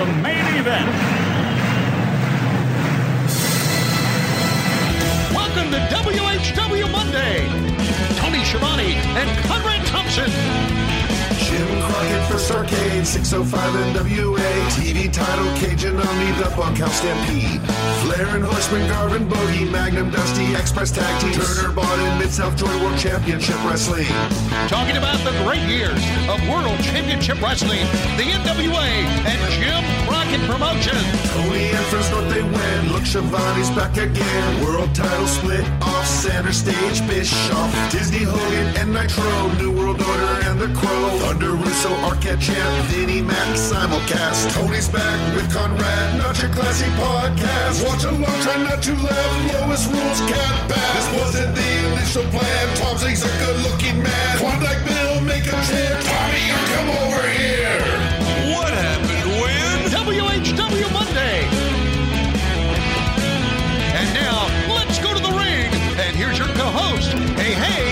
the main event. Welcome to WHW Monday. Tony Schiavone and Conrad Thompson. Jim Crockett First Arcade, 605 NWA. TV title, Cajun Omni, The Bunkhouse Stampede. Flair and Horseman, Garvin Bogey, Magnum Dusty, Express Tag Team. Turner, Barton, Mid-South Joy World Championship Wrestling. Talking about the great years of World Championship Wrestling, the NWA, and Jim Crockett Promotions. Tony and North they win. Look, Schiavone's back again. World title split off center stage. Bischoff, Disney Hogan, and Nitro. New World Order and the Crow. Thunder Russo, Arquette Champ, Vinnie Mac simulcast. Tony's back with Conrad, not your classy podcast. Watch along, try not to laugh. Lois rules can't pass. This wasn't the initial plan. Tom's a good-looking man. Klondike Bill, make a trip. Tommy, you come over here. What happened when? WHW Monday. And now, let's go to the ring. And here's your co-host. Hey, hey,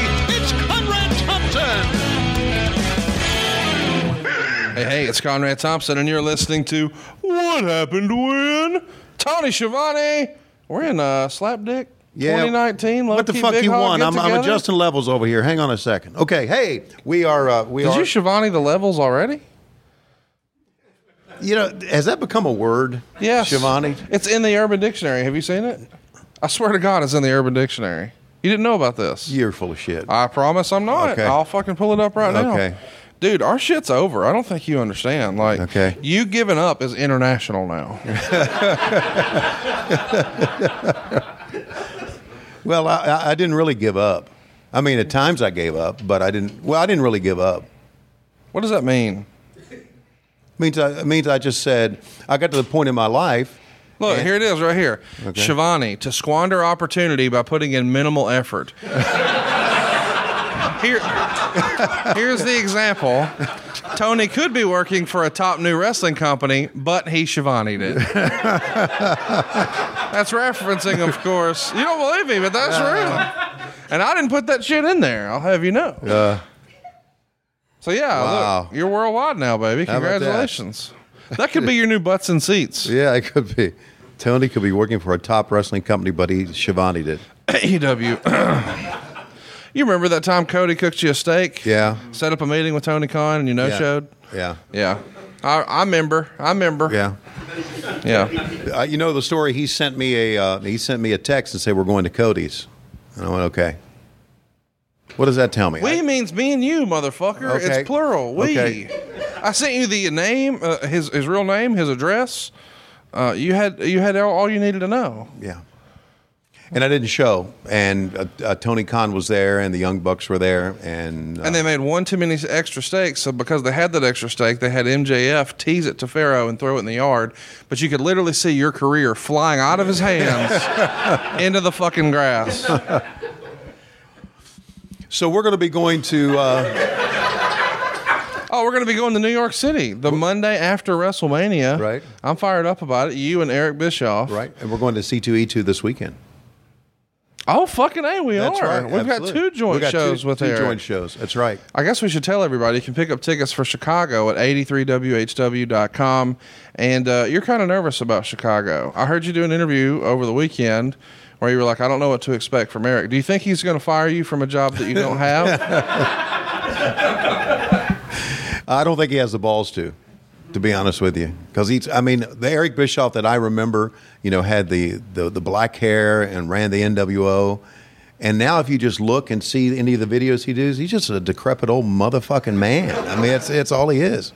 Hey, hey, it's Conrad Thompson, and you're listening to What Happened When? Tony Schiavone. We're in uh, Slapdick Yeah. 2019. What the fuck Big you Hog want? I'm, I'm adjusting levels over here. Hang on a second. Okay, hey, we are. Uh, we Did are. you Schiavone the levels already? you know, has that become a word? Yes. Schiavone. It's in the Urban Dictionary. Have you seen it? I swear to God, it's in the Urban Dictionary. You didn't know about this? You're full of shit. I promise I'm not. Okay. I'll fucking pull it up right now. Okay. Dude, our shit's over. I don't think you understand. Like, Okay. you giving up is international now. Well, I, I- didn't really give up. I mean, at times I gave up, but I didn't. Well, I didn't really give up. what does that mean? means I, it means I just said I got to the point in my life. Look, And- here it is right here. Okay. Schiavone, to squander opportunity by putting in minimal effort. Here, here's the example. Tony could be working for a top new wrestling company, but he Schiavone'd it. that's referencing, of course. You don't believe me, but that's real. And I didn't put that shit in there. I'll have you know. Uh, So yeah, Wow. look, you're worldwide now, baby. About that? Congratulations. That? could be your new butts and seats. yeah, it could be. Tony could be working for a top wrestling company, but he Shivani did. AEW. you remember that time Cody cooked you a steak? Yeah. Set up a meeting with Tony Khan and you no Yeah. showed? Yeah. Yeah. I, I remember. I remember. Yeah. Yeah. Uh, you know the story. He sent me a uh, he sent me a text and said we're going to Cody's, and I went okay. What does that tell me? We I- means me and you, motherfucker. Okay. It's plural. We. Okay. I sent you the name, uh, his his real name, his address. Uh, you had you had all, all you needed to know. yeah. And I didn't show, and uh, uh, Tony Khan was there, and the Young Bucks were there, and uh, And they made one too many extra stakes. So because they had that extra stake, they had MJF tease it to Pharaoh and throw it in the yard. But you could literally see your career flying out of his hands into the fucking grass. so we're going to be going to. Uh, Oh, we're going to be going to New York City the Monday after WrestleMania. Right. I'm fired up about it. You and Eric Bischoff. right, and we're going to C2E2 this weekend. Oh, fucking A, we That's are. right. We've got two joint got shows two, with two Eric. joint shows. That's right. I guess we should tell everybody you can pick up tickets for Chicago at 83WHW.com. And uh, you're kind of nervous about Chicago. I heard you do an interview over the weekend where you were like, I don't know what to expect from Eric. Do you think he's going to fire you from a job that you don't have? I don't think he has the balls to, to be honest with you, because he's. I mean, the Eric Bischoff that I remember, you know, had the, the the black hair and ran the NWO, and now if you just look and see any of the videos he does, he's just a decrepit old motherfucking man. I mean, it's it's all he is.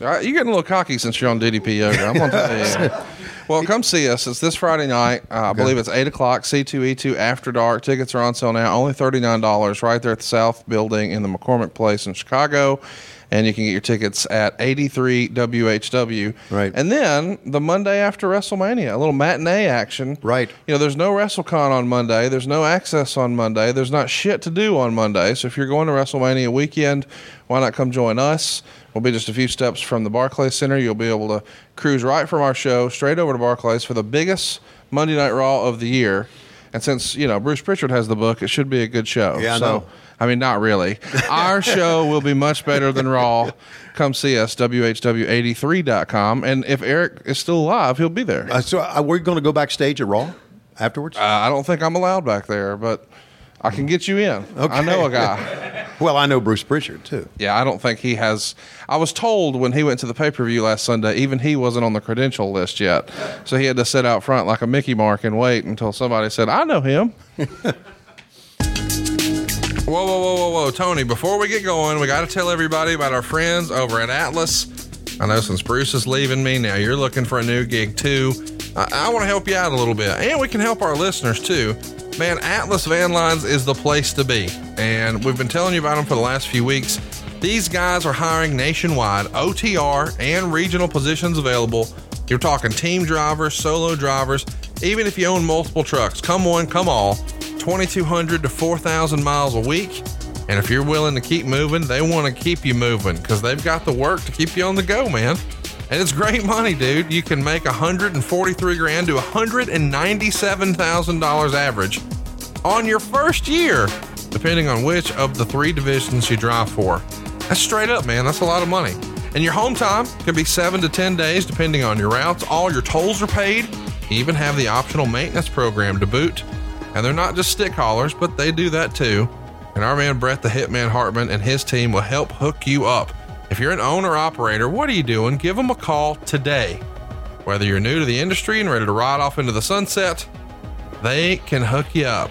All right, you're getting a little cocky since you're on DDP Yoga. I'm going to tell you. Well, come see us. It's this Friday night. Uh, I believe it's 8 o'clock, C2E2 After Dark. Tickets are on sale now, only $39 right there at the South Building in the McCormick Place in Chicago. And you can get your tickets at 83WHW. Right. And then the Monday after WrestleMania, a little matinee action. Right. You know, there's no WrestleCon on Monday. There's no Axxess on Monday. There's not shit to do on Monday. So if you're going to WrestleMania weekend, why not come join us? We'll be just a few steps from the Barclays Center. You'll be able to cruise right from our show straight over to Barclays for the biggest Monday Night Raw of the year. And since you know Bruce Pritchard has the book, it should be a good show. Yeah, I so, know. I mean, not really. Our show will be much better than Raw. Come see us, WHW83.com. And if Eric is still alive, he'll be there. Uh, so uh, we're going to go backstage at Raw afterwards. Uh, I don't think I'm allowed back there, but I can get you in. Okay. I know a guy. well, I know Bruce Pritchard too. Yeah, I don't think he has. I was told when he went to the pay per view last Sunday, even he wasn't on the credential list yet. So he had to sit out front like a Mickey Mark and wait until somebody said, I know him. Whoa, whoa, whoa, whoa, whoa. Tony, before we get going, we got to tell everybody about our friends over at Atlas. I know since Bruce is leaving me, now you're looking for a new gig too. I, I want to help you out a little bit, and we can help our listeners too. Man, Atlas Van Lines is the place to be, and we've been telling you about them for the last few weeks. These guys are hiring nationwide, OTR and regional positions available. You're talking team drivers, solo drivers, even if you own multiple trucks. Come one, come all. 2,200 to 4,000 miles a week. And if you're willing to keep moving, they want to keep you moving because they've got the work to keep you on the go, man. And it's great money, dude. You can make 143 grand to 197,000 dollars average on your first year, depending on which of the three divisions you drive for. That's straight up, man. That's a lot of money. And your home time can be seven to 10 days, depending on your routes. All your tolls are paid. You even have the optional maintenance program to boot. And they're not just stick haulers, but they do that too. And our man Brett the Hitman Hartman and his team will help hook you up. If you're an owner operator, what are you doing? Give them a call today. Whether you're new to the industry and ready to ride off into the sunset, they can hook you up.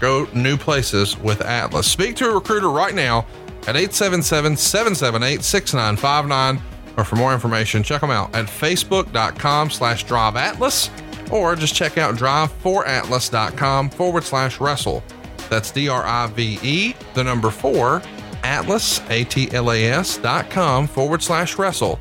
Go new places with Atlas. Speak to a recruiter right now at 877 778 6959. Or for more information, check them out at facebook.com slash drive atlas or just check out drive4atlas.com forward slash wrestle. That's D R I V E, the number four, atlas, A T L A S dot com forward slash wrestle.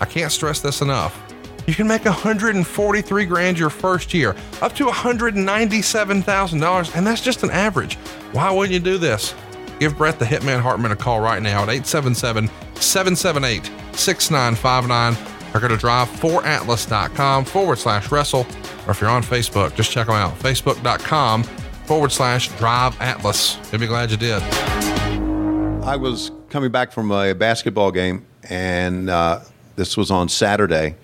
I can't stress this enough. You can make 143 grand your first year, up to $197,000, and that's just an average. Why wouldn't you do this? Give Brett the Hitman Hartman a call right now at 877 778 6959 or go to drive4atlas.com forward slash wrestle. Or if you're on Facebook, just check them out. Facebook.com forward slash drive atlas. You'll be glad you did. I was coming back from a basketball game, and uh, this was on Saturday,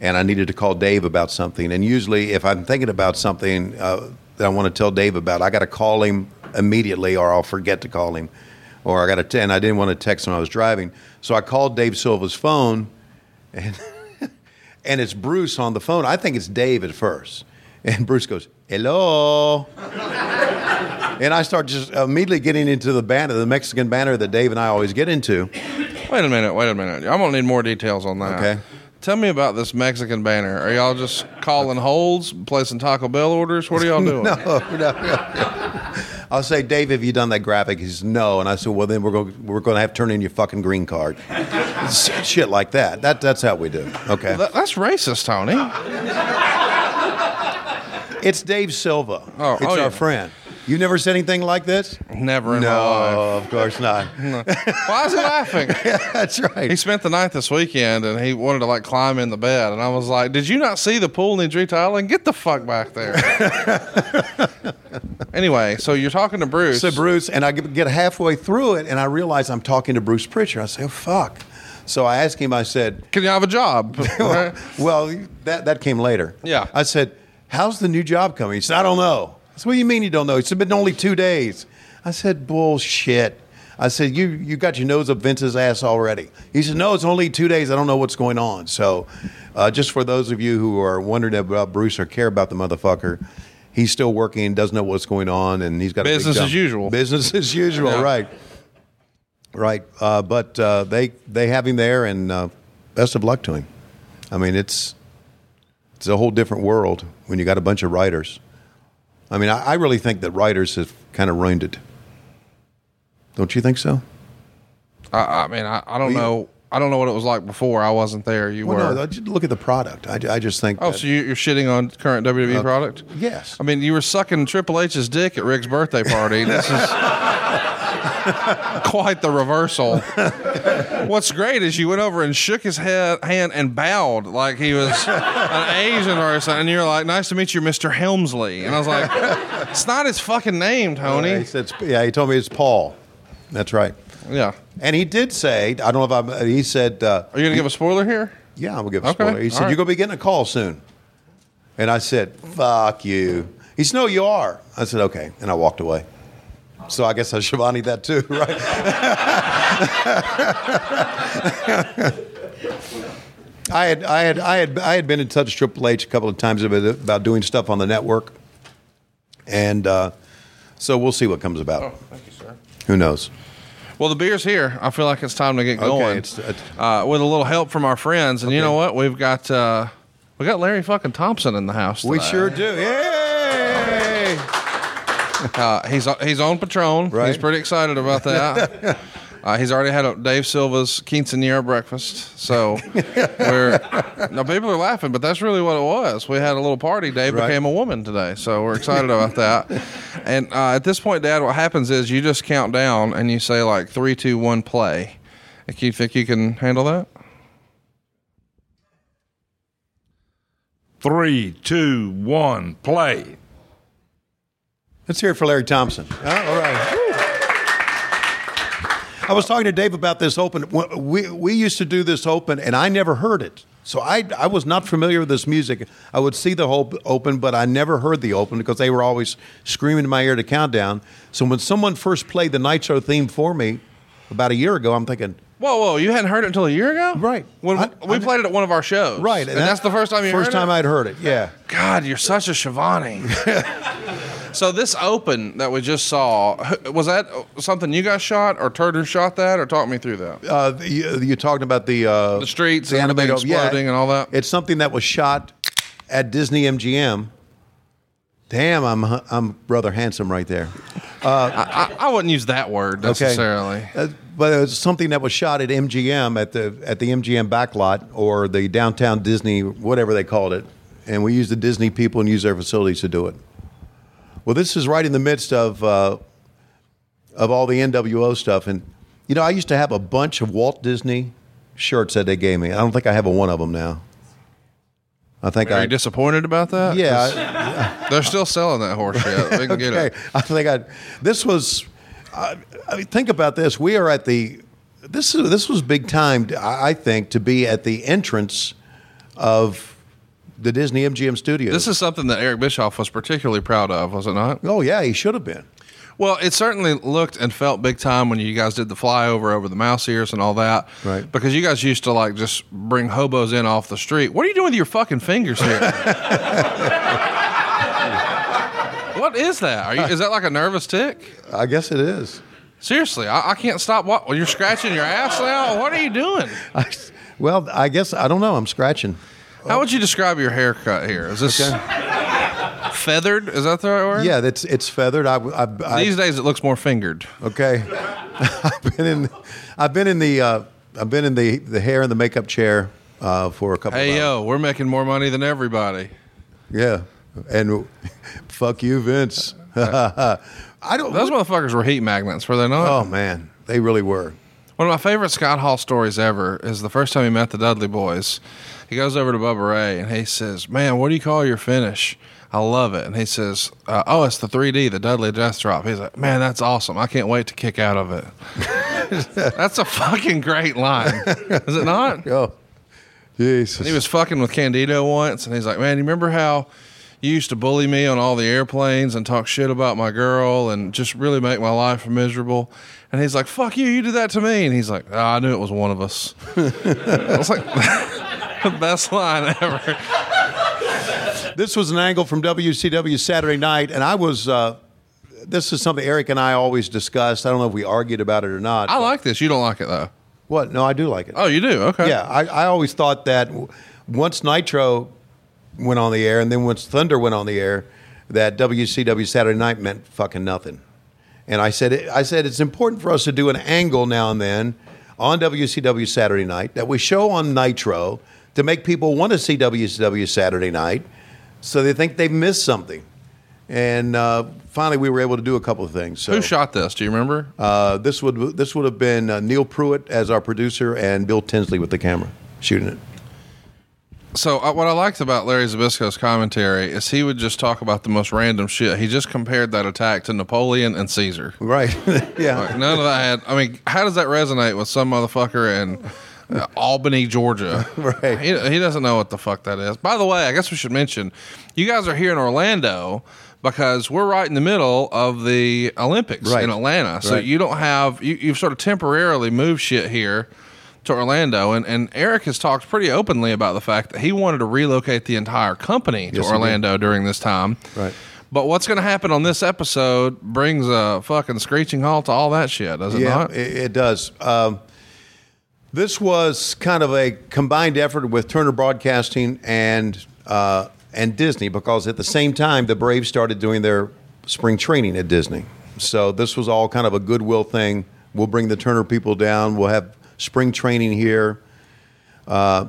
and I needed to call Dave about something. And usually, if I'm thinking about something uh, that I want to tell Dave about, I got to call him immediately, or I'll forget to call him, or I got to. And I didn't want to text when I was driving, so I called Dave Silva's phone, and and it's Bruce on the phone. I think it's Dave at first, and Bruce goes, "Hello." And I start just immediately getting into the banner, the Mexican banner that Dave and I always get into. Wait a minute, wait a minute. I'm going to need more details on that. Okay. Tell me about this Mexican banner. Are y'all just calling holds, placing Taco Bell orders? What are y'all doing? No, no, no. I'll say, Dave, have you done that graphic? He says, no. And I said, well, then we're going we're going to have to turn in your fucking green card. Shit like that. That that's how we do. Okay. That- that's racist, Tony. It's Dave Silva. Oh, it's oh, our yeah. friend. You never said anything like this? Never in no, my life. of course not. Why is he laughing? yeah, that's right. He spent the night this weekend and he wanted to like climb in the bed. And I was like, Did you not see the pool needs retiling? Get the fuck back there. anyway, so you're talking to Bruce. So Bruce, and I get halfway through it, and I realize I'm talking to Bruce Pritchard. I say, oh, fuck. So I asked him, I said, Can you have a job? well, that, that came later. Yeah. I said, how's the new job coming? He said, I don't know. Said, what do you mean you don't know? Said, been only two days. I said, bullshit. I said, you, you got your nose up Vince's ass already. He said, no, it's only two days. I don't know what's going on. So uh, just for those of you who are wondering about Bruce or care about the motherfucker, he's still working, doesn't know what's going on, and he's got Business as usual. Business as usual, Yeah. right. Right. Uh, but uh, they, they have him there, and uh, best of luck to him. I mean, it's it's a whole different world when you got a bunch of writers. I mean, I, I really think that writers have kind of ruined it. Don't you think so? I, I mean, I, I don't Well, you- know. I don't know what it was like before. I wasn't there. You Well, were. no, just look at the product. I, I just think. oh, that- so you, you're shitting on current WWE Uh, product? yes. I mean, you were sucking Triple H's dick at Rick's birthday party. This is quite the reversal. What's great is you went over and shook his head, hand and bowed like he was an Asian or something. And you're like, "Nice to meet you, Mr. Helmsley." And I was like, "It's not his fucking name, Yeah, Tony." he said, yeah, he told me it's Paul. That's right. Yeah. And he did say, I don't know if I'm, he said, uh, Are you gonna give a spoiler here? yeah, I'm going to give a Okay, spoiler. He said, right. you're going to be getting a call soon. And I said, fuck you. He said, no, you are. I said, okay. And I walked away. So I guess I Schiavone that too, right? I had, I had, I had, I had been in touch with Triple H a couple of times about, about doing stuff on the network, and uh, so we'll see what comes about. Oh, thank you, sir. Who knows? Well, the beer's here. I feel like it's time to get going. it's- uh, with a little help from our friends, and you know what? We've got uh, we got Larry fucking Thompson in the house. We sure do. Yay! Uh, he's he's on Patreon. He's pretty excited about that. uh, he's already had a Dave Silva's quinceanera breakfast. So we're now people are laughing, but that's really what it was. We had a little party. Dave Right. became a woman today, so we're excited about that. And uh, at this point, Dad, what happens is you just count down and you say like three, two, one, play. Like, You think you can handle that? Three, two, one, play. Let's hear it for Larry Thompson. Uh, all right. I was talking to Dave about this open. We, we used to do this open, and I never heard it. So I, I was not familiar with this music. I would see the whole open, but I never heard the open because they were always screaming in my ear to count down. So when someone first played the Nitro theme for me about a year ago, I'm thinking, Whoa, whoa! You hadn't heard it until a year ago, Right. When I- we I- played it at one of our shows, right. And, that's the first time you First time it? I'd heard it, yeah. God, you're such a Schiavone. so this open that we just saw was that something you guys shot, or Turner shot that, or talk me through that? Uh, you, you're talking about the uh, The streets the and animated- yeah. and all that? It's something that was shot at Disney MGM. Damn, I'm I'm rather handsome right there. I, I wouldn't use that word necessarily. Uh, but it was something that was shot at MGM at the at the MGM backlot or the downtown Disney, whatever they called it, and we used the Disney people and used their facilities to do it. Well, this is right in the midst of uh, of all the NWO stuff, and you know, I used to have a bunch of Walt Disney shirts that they gave me. I don't think I have a one of them now. I think Are I you disappointed about that? yeah. they're still selling that horse shit. They can get it. I think I. This was. I, I mean, think about this. We are at the. This is this was big time. I I think to be at the entrance of the Disney MGM studios. This is something that Eric Bischoff was particularly proud of, was it not? Oh yeah, he should have been. Well, it certainly looked and felt big time when you guys did the flyover over the mouse ears and all that. Right. Because you guys used to like just bring hobos in off the street. What are you doing with your fucking fingers here? is that? Are you? Is that like a nervous tick? I guess it is. Seriously, I, I can't stop. What? Well, you're scratching your ass now. What are you doing? I, well, I guess I don't know. I'm scratching. How would you describe your haircut here? Is this feathered? Is that the right word? Yeah, that's it's feathered. I, I, I These days it looks more fingered. Okay, I've been in, I've been in the, uh, I've been in the the hair and the makeup chair uh, for a couple. Hey yo, we're making more money than everybody. Yeah, and fuck you, Vince. I don't. Those motherfuckers were heat magnets, were they not? oh man, they really were. One of my favorite Scott Hall stories ever is the first time he met the Dudley boys. He goes over to Bubba Ray and he says, "Man, what do you call your finish?" I love it. And he says, uh, "Oh, it's the 3D, the Dudley Death Drop." He's like, "Man, that's awesome. I can't wait to kick out of it." that's a fucking great line, is it not? Oh, Jesus. He was fucking with Candido once, and he's like, "Man, you remember how you used to bully me on all the airplanes and talk shit about my girl and just really make my life miserable?" And he's like, "Fuck you, you did that to me." And he's like, oh, "I knew it was one of us." I was like, "The best line ever." This was an angle from WCW Saturday Night, and I was. Uh, this is something Eric and I always discussed. I don't know if we argued about it or not. I like this. You don't like it though. what? No, I do like it. Oh, you do? Okay. Yeah, I, I always thought that once Nitro went on the air, and then once Thunder went on the air, that WCW Saturday Night meant fucking nothing. And I said, I said it's important for us to do an angle now and then on WCW Saturday Night that we show on Nitro to make people want to see WCW Saturday Night, so they think they've missed something. and uh, finally we were able to do a couple of things. So, Who shot this? Do you remember? Uh, this would this would have been uh, Neil Pruitt as our producer and Bill Tinsley with the camera shooting it. So uh, what I liked about Larry Zbyszko's commentary is he would just talk about the most random shit. He just compared that attack to Napoleon and Caesar. Right? yeah. Like none of that had. I mean, how does that resonate with some motherfucker in uh, Albany, Georgia? Right. He, he doesn't know what the fuck that is. By the way, I guess we should mention you guys are here in Orlando because we're right in the middle of the Olympics Right. in Atlanta. So Right. you don't have you, you've sort of temporarily moved shit here to Orlando, and, and Eric has talked pretty openly about the fact that he wanted to relocate the entire company to Yes. Orlando during this time. Right. But what's going to happen on this episode brings a fucking screeching halt to all that shit, does it yeah, not? It, it does. Um, this was kind of a combined effort with Turner Broadcasting and uh, and Disney because at the same time the Braves started doing their spring training at Disney. So this was all kind of a goodwill thing. We'll bring the Turner people down. We'll have spring training here. Uh,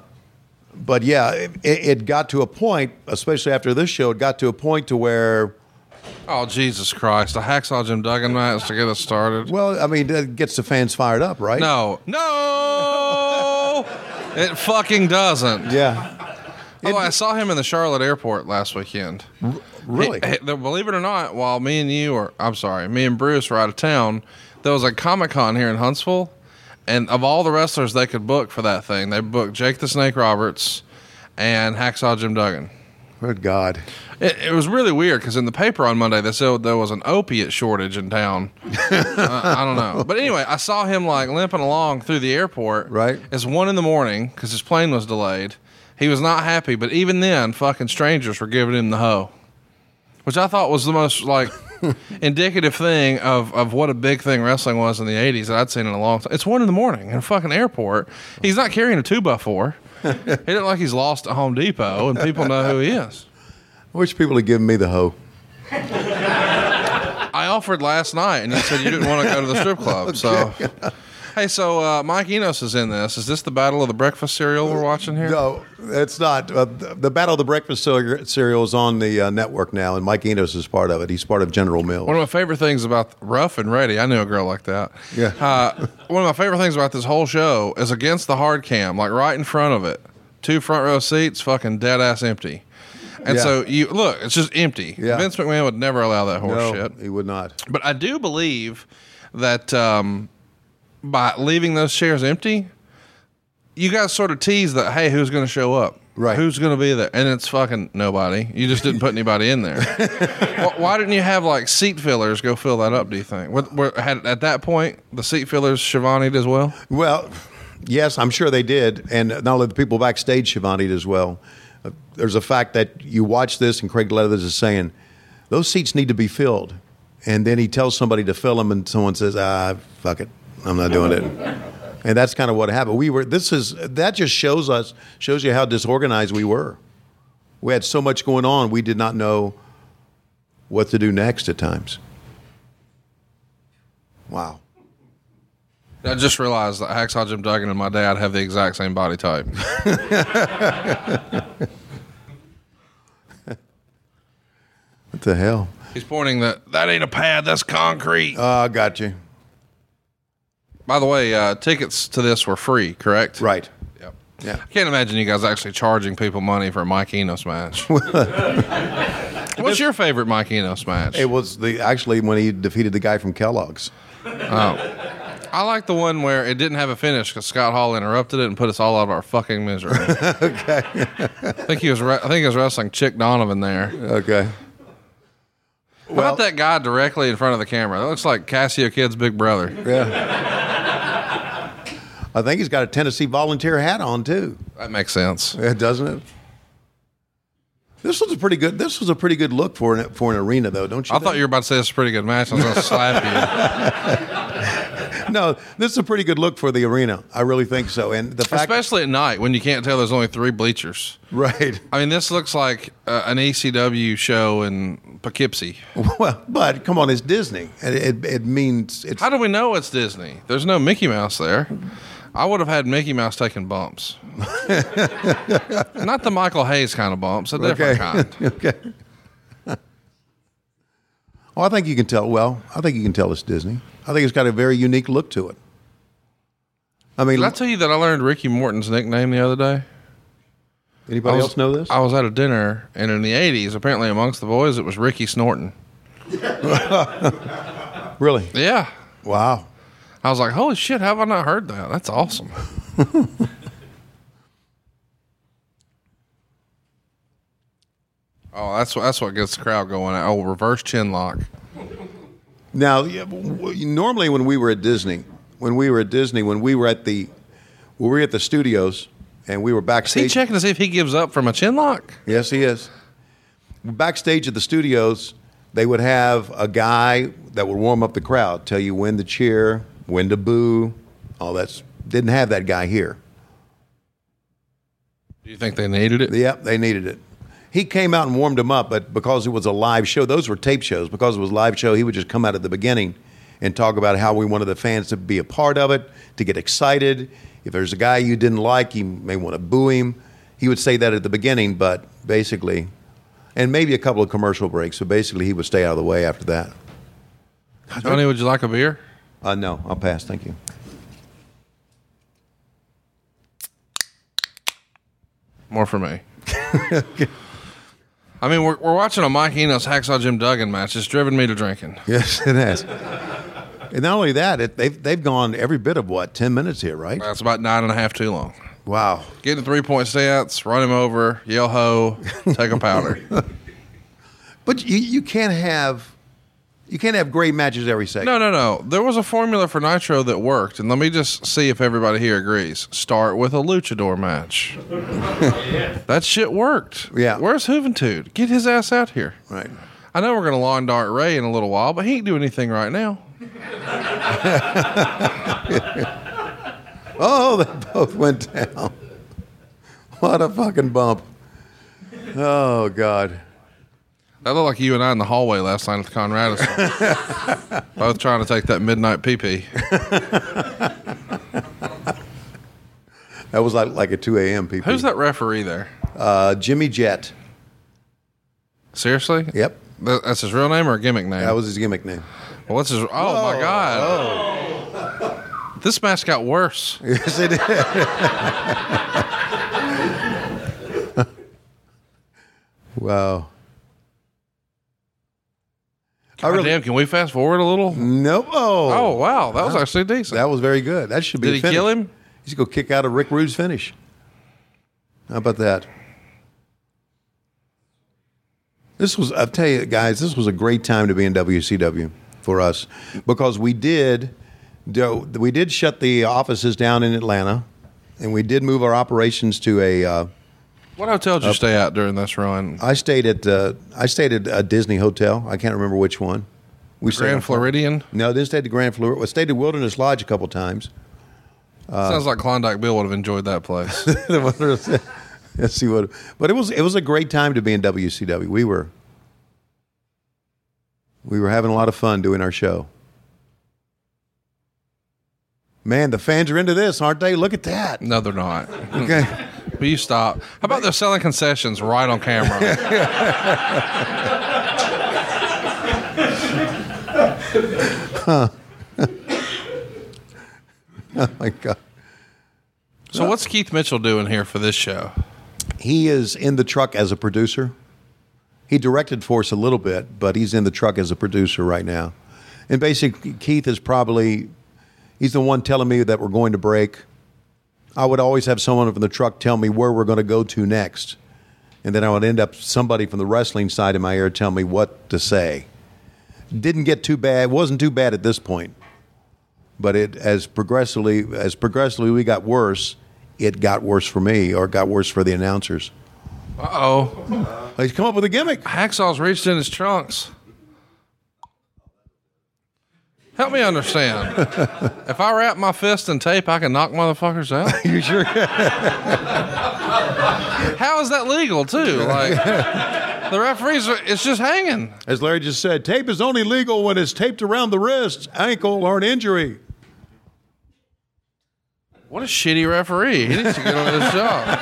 but yeah, it, it got to a point, especially after this show, it got to a point to where oh Jesus Christ! The hacksaw Jim Duggan match to get us started. well, I mean, it gets the fans fired up, right? No, no, it fucking doesn't. Yeah. Oh, I saw him in the Charlotte airport last weekend. Really? He- he- believe it or not, while me and you, or I'm sorry, me and Bruce were out of town, there was a Comic Con here in Huntsville, and of all the wrestlers they could book for that thing, they booked Jake the Snake Roberts and Hacksaw Jim Duggan. Good God. It, it was really weird because in the paper on Monday they said there was an opiate shortage in town. uh, I don't know, but anyway, I saw him like limping along through the airport. Right. it's one in the morning because his plane was delayed. He was not happy, but even then, fucking strangers were giving him the hoe, which I thought was the most like indicative thing of of what a big thing wrestling was in the '80s that I'd seen in a long time. It's one in the morning in a fucking airport. He's not carrying a two by four. he didn't like he's lost at Home Depot, and people know who he is. I wish people had given me the hoe. I offered last night, and you said you didn't want to go to the strip club. So, hey, so uh, Mike Enos is in this. Is this the Battle of the Breakfast cereal we're watching here? No, it's not. Uh, the, the Battle of the Breakfast Cereal is on the uh, network now, and Mike Enos is part of it. He's part of General Mills. One of my favorite things about Rough and Ready, I knew a girl like that. Yeah. Uh, one of my favorite things about this whole show is against the hard cam, like right in front of it, two front row seats, fucking dead ass empty. And Yeah. so you look, it's just empty. Yeah. Vince McMahon would never allow that horse no, shit. he would not. But I do believe that um, by leaving those chairs empty, you guys sort of tease that, hey, who's going to show up? Right. Who's going to be there? And it's fucking nobody. You just didn't put anybody in there. why, why didn't you have like seat fillers go fill that up? Do you think? What, were, had, at that point, the seat fillers Schiavone as well? Well, yes, I'm sure they did, and not only the people backstage, Schiavone as well. Uh, there's a fact that you watch this, and Craig Leathers is saying those seats need to be filled, and then he tells somebody to fill them, and someone says, "Ah, fuck it, I'm not doing it." And that's kind of what happened. We were. This is that just shows us shows you how disorganized we were. We had so much going on, we did not know what to do next at times. Wow. I just realized that Hacksaw Jim Duggan and my dad have the exact same body type. What the hell? He's pointing that that ain't a pad, that's concrete. Ah, oh, I got you. By the way, uh, tickets to this were free, correct? Right. Yep. Yeah. I can't imagine you guys actually charging people money for a Mike Enos match. What's your favorite Mike Enos match? It was the actually when he defeated the guy from Kellogg's. Oh. I like the one where it didn't have a finish because Scott Hall interrupted it and put us all out of our fucking misery. okay. I think he was. Re- I think he was wrestling Chick Donovan there. Okay. How about that guy directly in front of the camera? That looks like Cassio Kid's big brother. Yeah. I think he's got a Tennessee volunteer hat on too. That makes sense. Yeah, doesn't it? This was a pretty good. This was a pretty good look for an for an arena, though, don't you? I thought you were about to say it's a pretty good match. I was going to slap you, No, this is a pretty good look for the arena. I really think so. And the fact, especially at night when you can't tell there's only three bleachers. right? I mean, this looks like uh, an ECW show in Poughkeepsie. Well, but come on, it's Disney. It, it, it means it's How do we know it's Disney? There's no Mickey Mouse there. I would have had Mickey Mouse taking bumps. Not the Michael Hayes kind of bumps, a different kind. okay. Well, I think you can tell. Well, I think you can tell it's Disney. I think it's got a very unique look to it. I mean, Did I tell you that I learned Ricky Morton's nickname the other day? anybody I was- else know this? I was at a dinner, and in the '80s, apparently amongst the boys, it was Ricky Snorton. really? Yeah, Wow. I was like, "Holy shit! Have I not heard that? That's awesome." oh, that's what that's what gets the crowd going. Oh, reverse chin lock. Now, yeah, w- w- normally when we were at Disney, when we were at Disney, when we were at the, when we were at the studios, and we were backstage. Is he checking to see if he gives up from a chin lock? Yes, he is. Backstage at the studios, they would have a guy that would warm up the crowd, tell you when to cheer, when to boo, all that's. Didn't have that guy here. Do you think they needed it? Yep, they needed it. He came out and warmed them up, but because it was a live show, those were tape shows. Because it was a live show, he would just come out at the beginning and talk about how we wanted the fans to be a part of it, to get excited. If there's a guy you didn't like, you may want to boo him. He would say that at the beginning, but basically, and maybe a couple of commercial breaks. So basically, he would stay out of the way after that. Tony, would you like a beer? Uh, no, I'll pass. Thank you. More for me. I mean, we're, we're watching a Mike Enos Hacksaw Jim Duggan match. It's driven me to drinking. Yes, it has. and not only that, it, they've they've gone every bit of what ten minutes here, right? That's about nine and a half too long. Wow. Get the three point stance, run him over, yell ho, take a powder. But you, you can't have you can't have great matches every second. No, no, no. There was a formula for Nitro that worked, and let me just see if everybody here agrees. Start with a luchador match. that shit worked. Yeah. Where's Juventud? Get his ass out here. Right. I know we're going to lawn dart Rey in a little while, but he ain't doing anything right now. Oh, they both went down. What a fucking bump. Oh God. That looked like you and I in the hallway last night at the Conradison. Both trying to take that midnight pee pee. That was like like a two a.m. PP. Who's that referee there? Uh, Jimmy Jet. Seriously? Yep. That- That's his real name or a gimmick name? That was his gimmick name. what's his? Oh my god! This match got worse. Yes, it did. wow. God really damn, can we fast forward a little? no. Oh, wow, that was actually decent. that was very good. That should be. Did a he finish. kill him? He's gonna kick out of Rick Rude's finish. How about that? This was, I'll tell you guys, this was a great time to be in WCW for us because we did, we did shut the offices down in Atlanta, and we did move our operations to a. Uh, What hotel did you stay at during this run? I stayed at uh, I stayed at a Disney hotel. I can't remember which one. We stayed Grand Floridian. No, didn't stay at the Grand Floridian. I stayed at Wilderness Lodge a couple times. Sounds like Klondike Bill would have enjoyed that place. Let's see what. But it was it was a great time to be in WCW. We were we were having a lot of fun doing our show. Man, the fans are into this, aren't they? Look at that. no, they're not. Okay. Will you stop? How about they're selling concessions right on camera? oh my God. so what's Keith Mitchell doing here for this show? He is in the truck as a producer. He directed for us a little bit, but he's in the truck as a producer right now. And basically, Keith is probably he's the one telling me that we're going to break. I would always have someone from the truck tell me where we're going to go to next, and then I would end up somebody from the wrestling side in my ear tell me what to say. Didn't get too bad. wasn't too bad at this point, but it as progressively as progressively we got worse. It got worse for me, or it got worse for the announcers. Uh oh. He's come up with a gimmick. Hacksaw's reached in his trunks. Help me understand. if I wrap my fist in tape, I can knock motherfuckers out. You sure? Can. How is that legal, too? Like the referees, are, it's just hanging. As Larry just said, tape is only legal when it's taped around the wrist, ankle, or an injury. What a shitty referee. He needs to get on his job.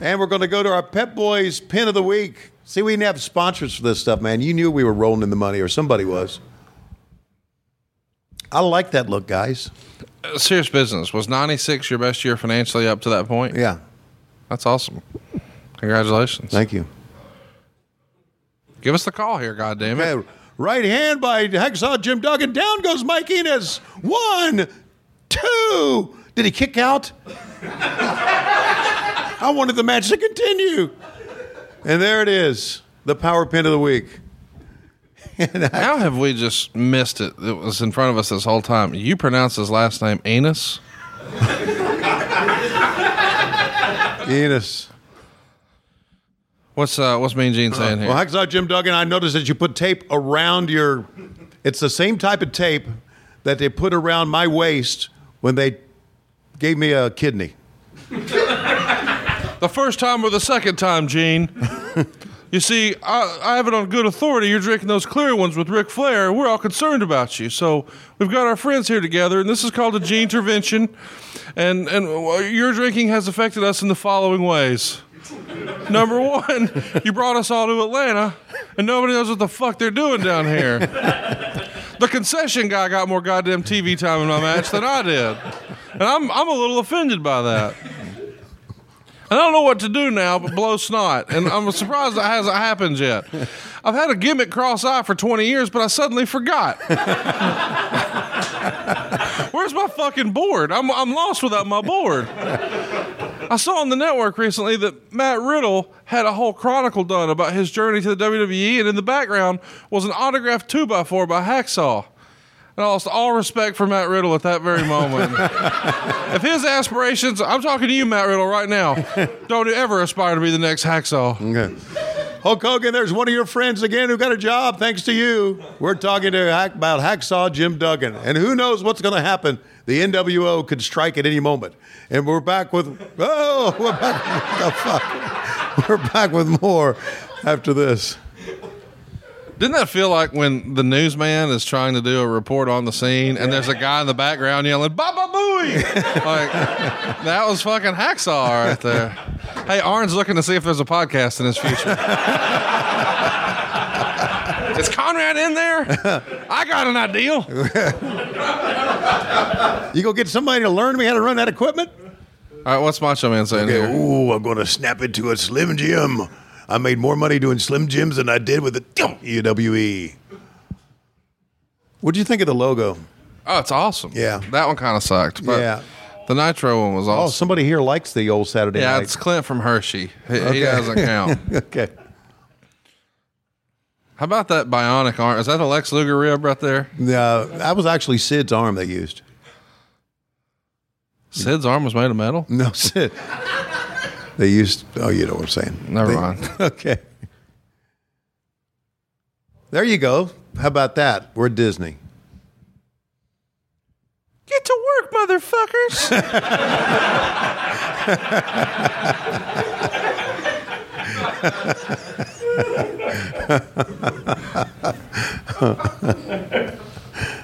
And we're going to go to our Pep Boys pin of the week. See, we didn't have sponsors for this stuff, man. You knew we were rolling in the money, or somebody was. I like that look, guys. Uh, Serious business. Was 96 your best year financially up to that point? Yeah. That's awesome. Congratulations. Thank you. Give us the call here, goddammit. Okay, right hand by Hacksaw Jim Duggan. Down goes Mike Enos. One, two. Did he kick out? I wanted the match to continue. And there it is, the power pin of the week. and How have we just missed it? It was in front of us this whole time. You pronounce his last name Anus? Enos. What's uh, what's Mean Gene saying here? Well, Hacksaw Jim Duggan, I noticed that you put tape around your. It's the same type of tape that they put around my waist when they gave me a kidney. The first time or the second time, Gene. you see, I, I have it on good authority. You're drinking those clear ones with Ric Flair. We're all concerned about you. So we've got our friends here together, and this is called a Gene intervention. And and uh, your drinking has affected us in the following ways. Number one, you brought us all to Atlanta, and nobody knows what the fuck they're doing down here. The concession guy got more goddamn TV time in my match than I did, and I'm I'm a little offended by that. I don't know what to do now but blow snot. And I'm surprised that hasn't happened yet. I've had a gimmick cross eye for 20 years, but I suddenly forgot. Where's my fucking board? I'm, I'm lost without my board. I saw on the network recently that Matt Riddle had a whole chronicle done about his journey to the WWE, and in the background was an autographed 2x4 by Hacksaw. And I lost all respect for Matt Riddle at that very moment. if his aspirations, I'm talking to you, Matt Riddle, right now, don't ever aspire to be the next Hacksaw. Okay. Hulk Hogan, there's one of your friends again who got a job thanks to you. We're talking to Hack, about Hacksaw Jim Duggan. And who knows what's going to happen? The NWO could strike at any moment. And we're back with, oh, we're back, the fuck? We're back with more after this. Didn't that feel like when the newsman is trying to do a report on the scene and there's a guy in the background yelling "Baba Booey"? like that was fucking hacksaw right there. Hey, Arn's looking to see if there's a podcast in his future. Is Conrad in there? I got an idea. You go get somebody to learn me how to run that equipment? All right, what's Macho Man saying Okay, here? ooh, I'm going to snap into a Slim Jim. I made more money doing Slim Jims than I did with the UWE. What do you think of the logo? Oh, it's awesome. Yeah. that one kind of sucked. But Yeah. the Nitro one was awesome. Oh, somebody here likes the old Saturday yeah, night. it's Clint from Hershey. He, he doesn't count. okay. How about that bionic arm? Is that a Lex Luger rib right there? Uh, that was actually Sid's arm they used. Sid's arm was made of metal. No, Sid. They used. Oh, you know what I'm saying. Never They- mind. Okay. There you go. How about that? We're Disney. Get to work, motherfuckers.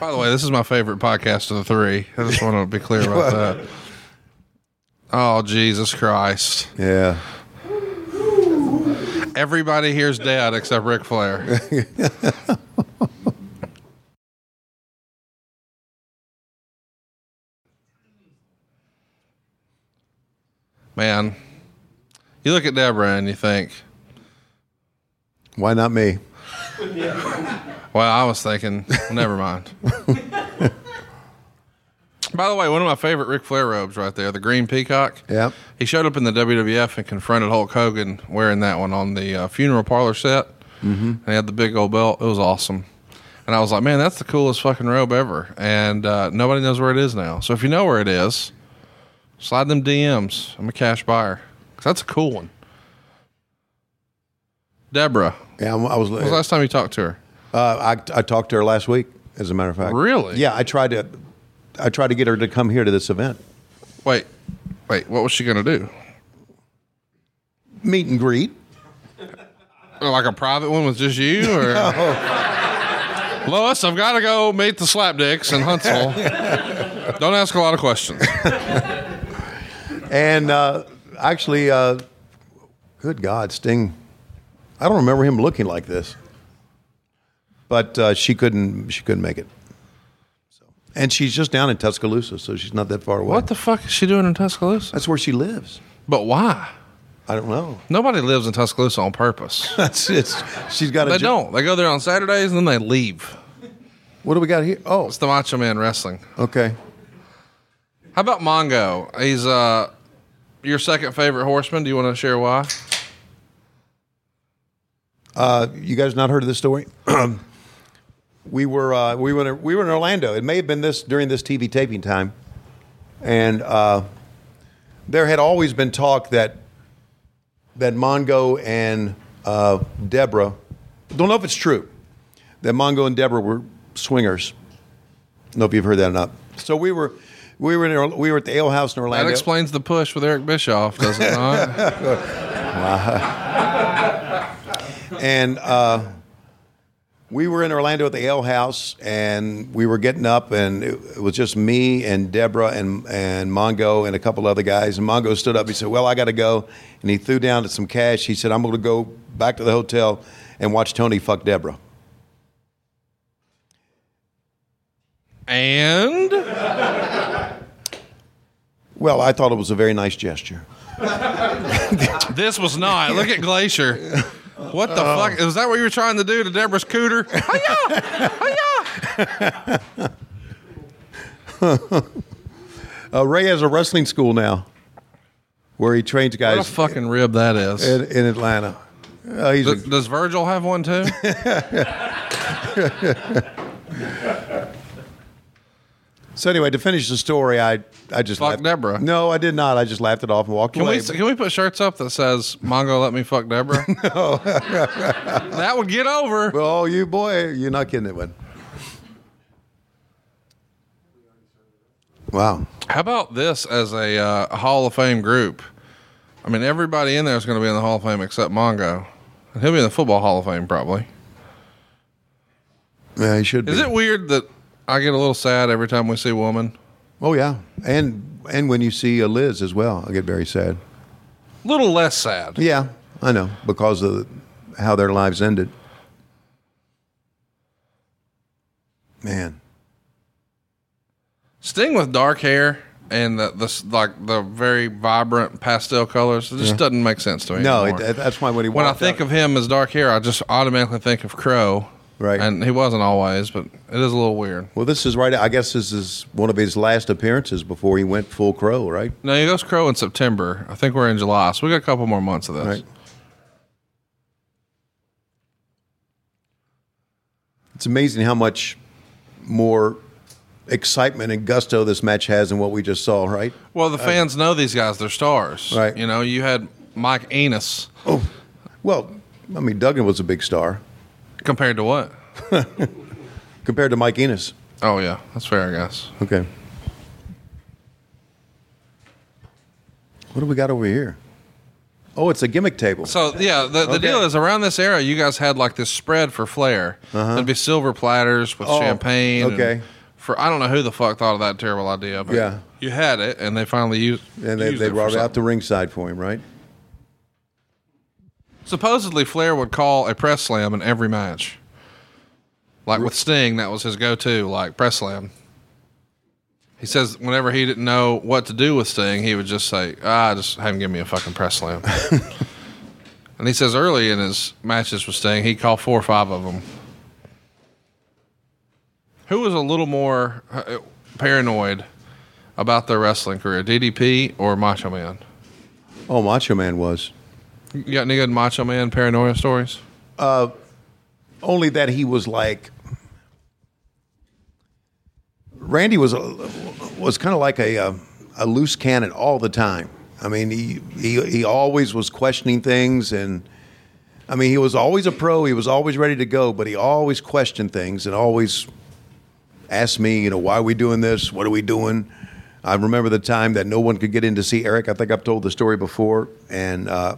By the way, this is my favorite podcast of the three. I just want to be clear about that. Oh, Jesus Christ. Yeah. Everybody here's dead except Ric Flair. Man, you look at Deborah and you think, Why not me? well, I was thinking, never mind. By the way, one of my favorite Ric Flair robes right there, the green peacock. Yep. He showed up in the WWF and confronted Hulk Hogan wearing that one on the uh, funeral parlor set. Mm-hmm. And he had the big old belt. It was awesome. And I was like, man, that's the coolest fucking robe ever. And uh, nobody knows where it is now. So if you know where it is, slide them DMs. I'm a cash buyer. 'Cause that's a cool one. Deborah, Yeah, I was. when was the last time you talked to her? Uh, I, I talked to her last week, as a matter of fact. Really? Yeah, I tried to. I tried to get her to come here to this event. Wait, wait, what was she going to do? Meet and greet. Like a private one with just you? Or? Lois, I've got to go meet the slapdicks in Huntsville. Don't ask a lot of questions. And uh, actually, uh, good God, Sting. I don't remember him looking like this. But uh, she couldn't. She couldn't make it. And she's just down in Tuscaloosa, so she's not that far away. What the fuck is she doing in Tuscaloosa? That's where she lives. But why? I don't know. Nobody lives in Tuscaloosa on purpose. That's it's. She's got a. They jo- don't. They go there on Saturdays and then they leave. What do we got here? Oh, It's the Macho Man Wrestling. okay. How about Mongo? He's uh your second favorite horseman. Do you want to share why? Uh, you guys not heard of this story? we were uh, we were in, we were in Orlando. It may have been this during this TV taping time, and uh, there had always been talk that that Mongo and uh, Deborah don't know if it's true that Mongo and Deborah were swingers. Don't know if you've heard that or not. So we were we were in, we were at the Ale House in Orlando. That explains the push with Eric Bischoff, does it not? and uh, we were in Orlando at the Ale House, and we were getting up, and it, it was just me and Deborah and and Mongo and a couple other guys. And Mongo stood up. He said, "Well, I got to go," and he threw down some cash. He said, "I'm going to go back to the hotel and watch Tony fuck Deborah." and Well, I thought it was a very nice gesture. this was not. Look at Glacier. What the fuck? Is that what you were trying to do to Deborah's cooter? Hiya! Hiya! Uh, Ray has a wrestling school now, where he trains guys. What a guys fucking rib that is. in, in Atlanta. Uh, he's a- Does, does Virgil have one too? so anyway, to finish the story, I I just Fuck laughed. Deborah. No, I did not. I just laughed it off and walked Can away. we can we put shirts up that says "Mongo let me fuck Deborah"? no, that would get over. Oh, you boy, you're not kidding it, one. Wow. How about this as a uh, Hall of Fame group? I mean, everybody in there is going to be in the Hall of Fame except Mongo. And He'll be in the Football Hall of Fame probably. Yeah, he should be. Is it weird that I get a little sad every time we see a woman? Oh yeah, and and when you see a Liz as well, I get very sad. A little less sad. Yeah, I know because of how their lives ended. Man, Sting with dark hair and the, the like the very vibrant pastel colors it just doesn't make sense to me. no, it, that's why when he when I think out- of him as dark hair, I just automatically think of Crow. Right. And he wasn't always, but it is a little weird. well, this is right. I guess this is one of his last appearances before he went full crow, right? No, he goes Crow in September. I think we're in July, so we got a couple more months of this. Right. It's amazing how much more excitement and gusto this match has than what we just saw, right? Well, the uh, fans know these guys; they're stars. Right. You know, you had Mike Enos oh, Well, I mean, Duggan was a big star compared to what? compared to Mike Enos. Oh yeah, that's fair, I guess. Okay. What do we got over here? Oh, it's a gimmick table. So yeah, the, the Okay. deal is around this era, you guys had like this spread for Flair. Uh-huh. It'd be silver platters with. Oh, champagne. okay. For I don't know who the fuck thought of that terrible idea, but Yeah. you had it, and they finally used. and they, used they brought it out to ringside for him, right? Supposedly, Flair would call a press slam in every match. Like with Sting, that was his go-to, like press slam. He says whenever he didn't know what to do with Sting, he would just say, "Ah, just have him give me a fucking press slam." and he says early in his matches with Sting, he called four or five of them. Who was a little more uh, paranoid about their wrestling career, DDP or Macho Man? Oh, Macho Man was. You got any good Macho Man paranoia stories? Only that he was like Randy was a, was kind of like a, a a loose cannon all the time. I mean, he, he he always was questioning things, and I mean, he was always a pro. He was always ready to go, but he always questioned things and always asked me, you know, why are we doing this? What are we doing? I remember the time that no one could get in to see Eric. I think I've told the story before, and uh,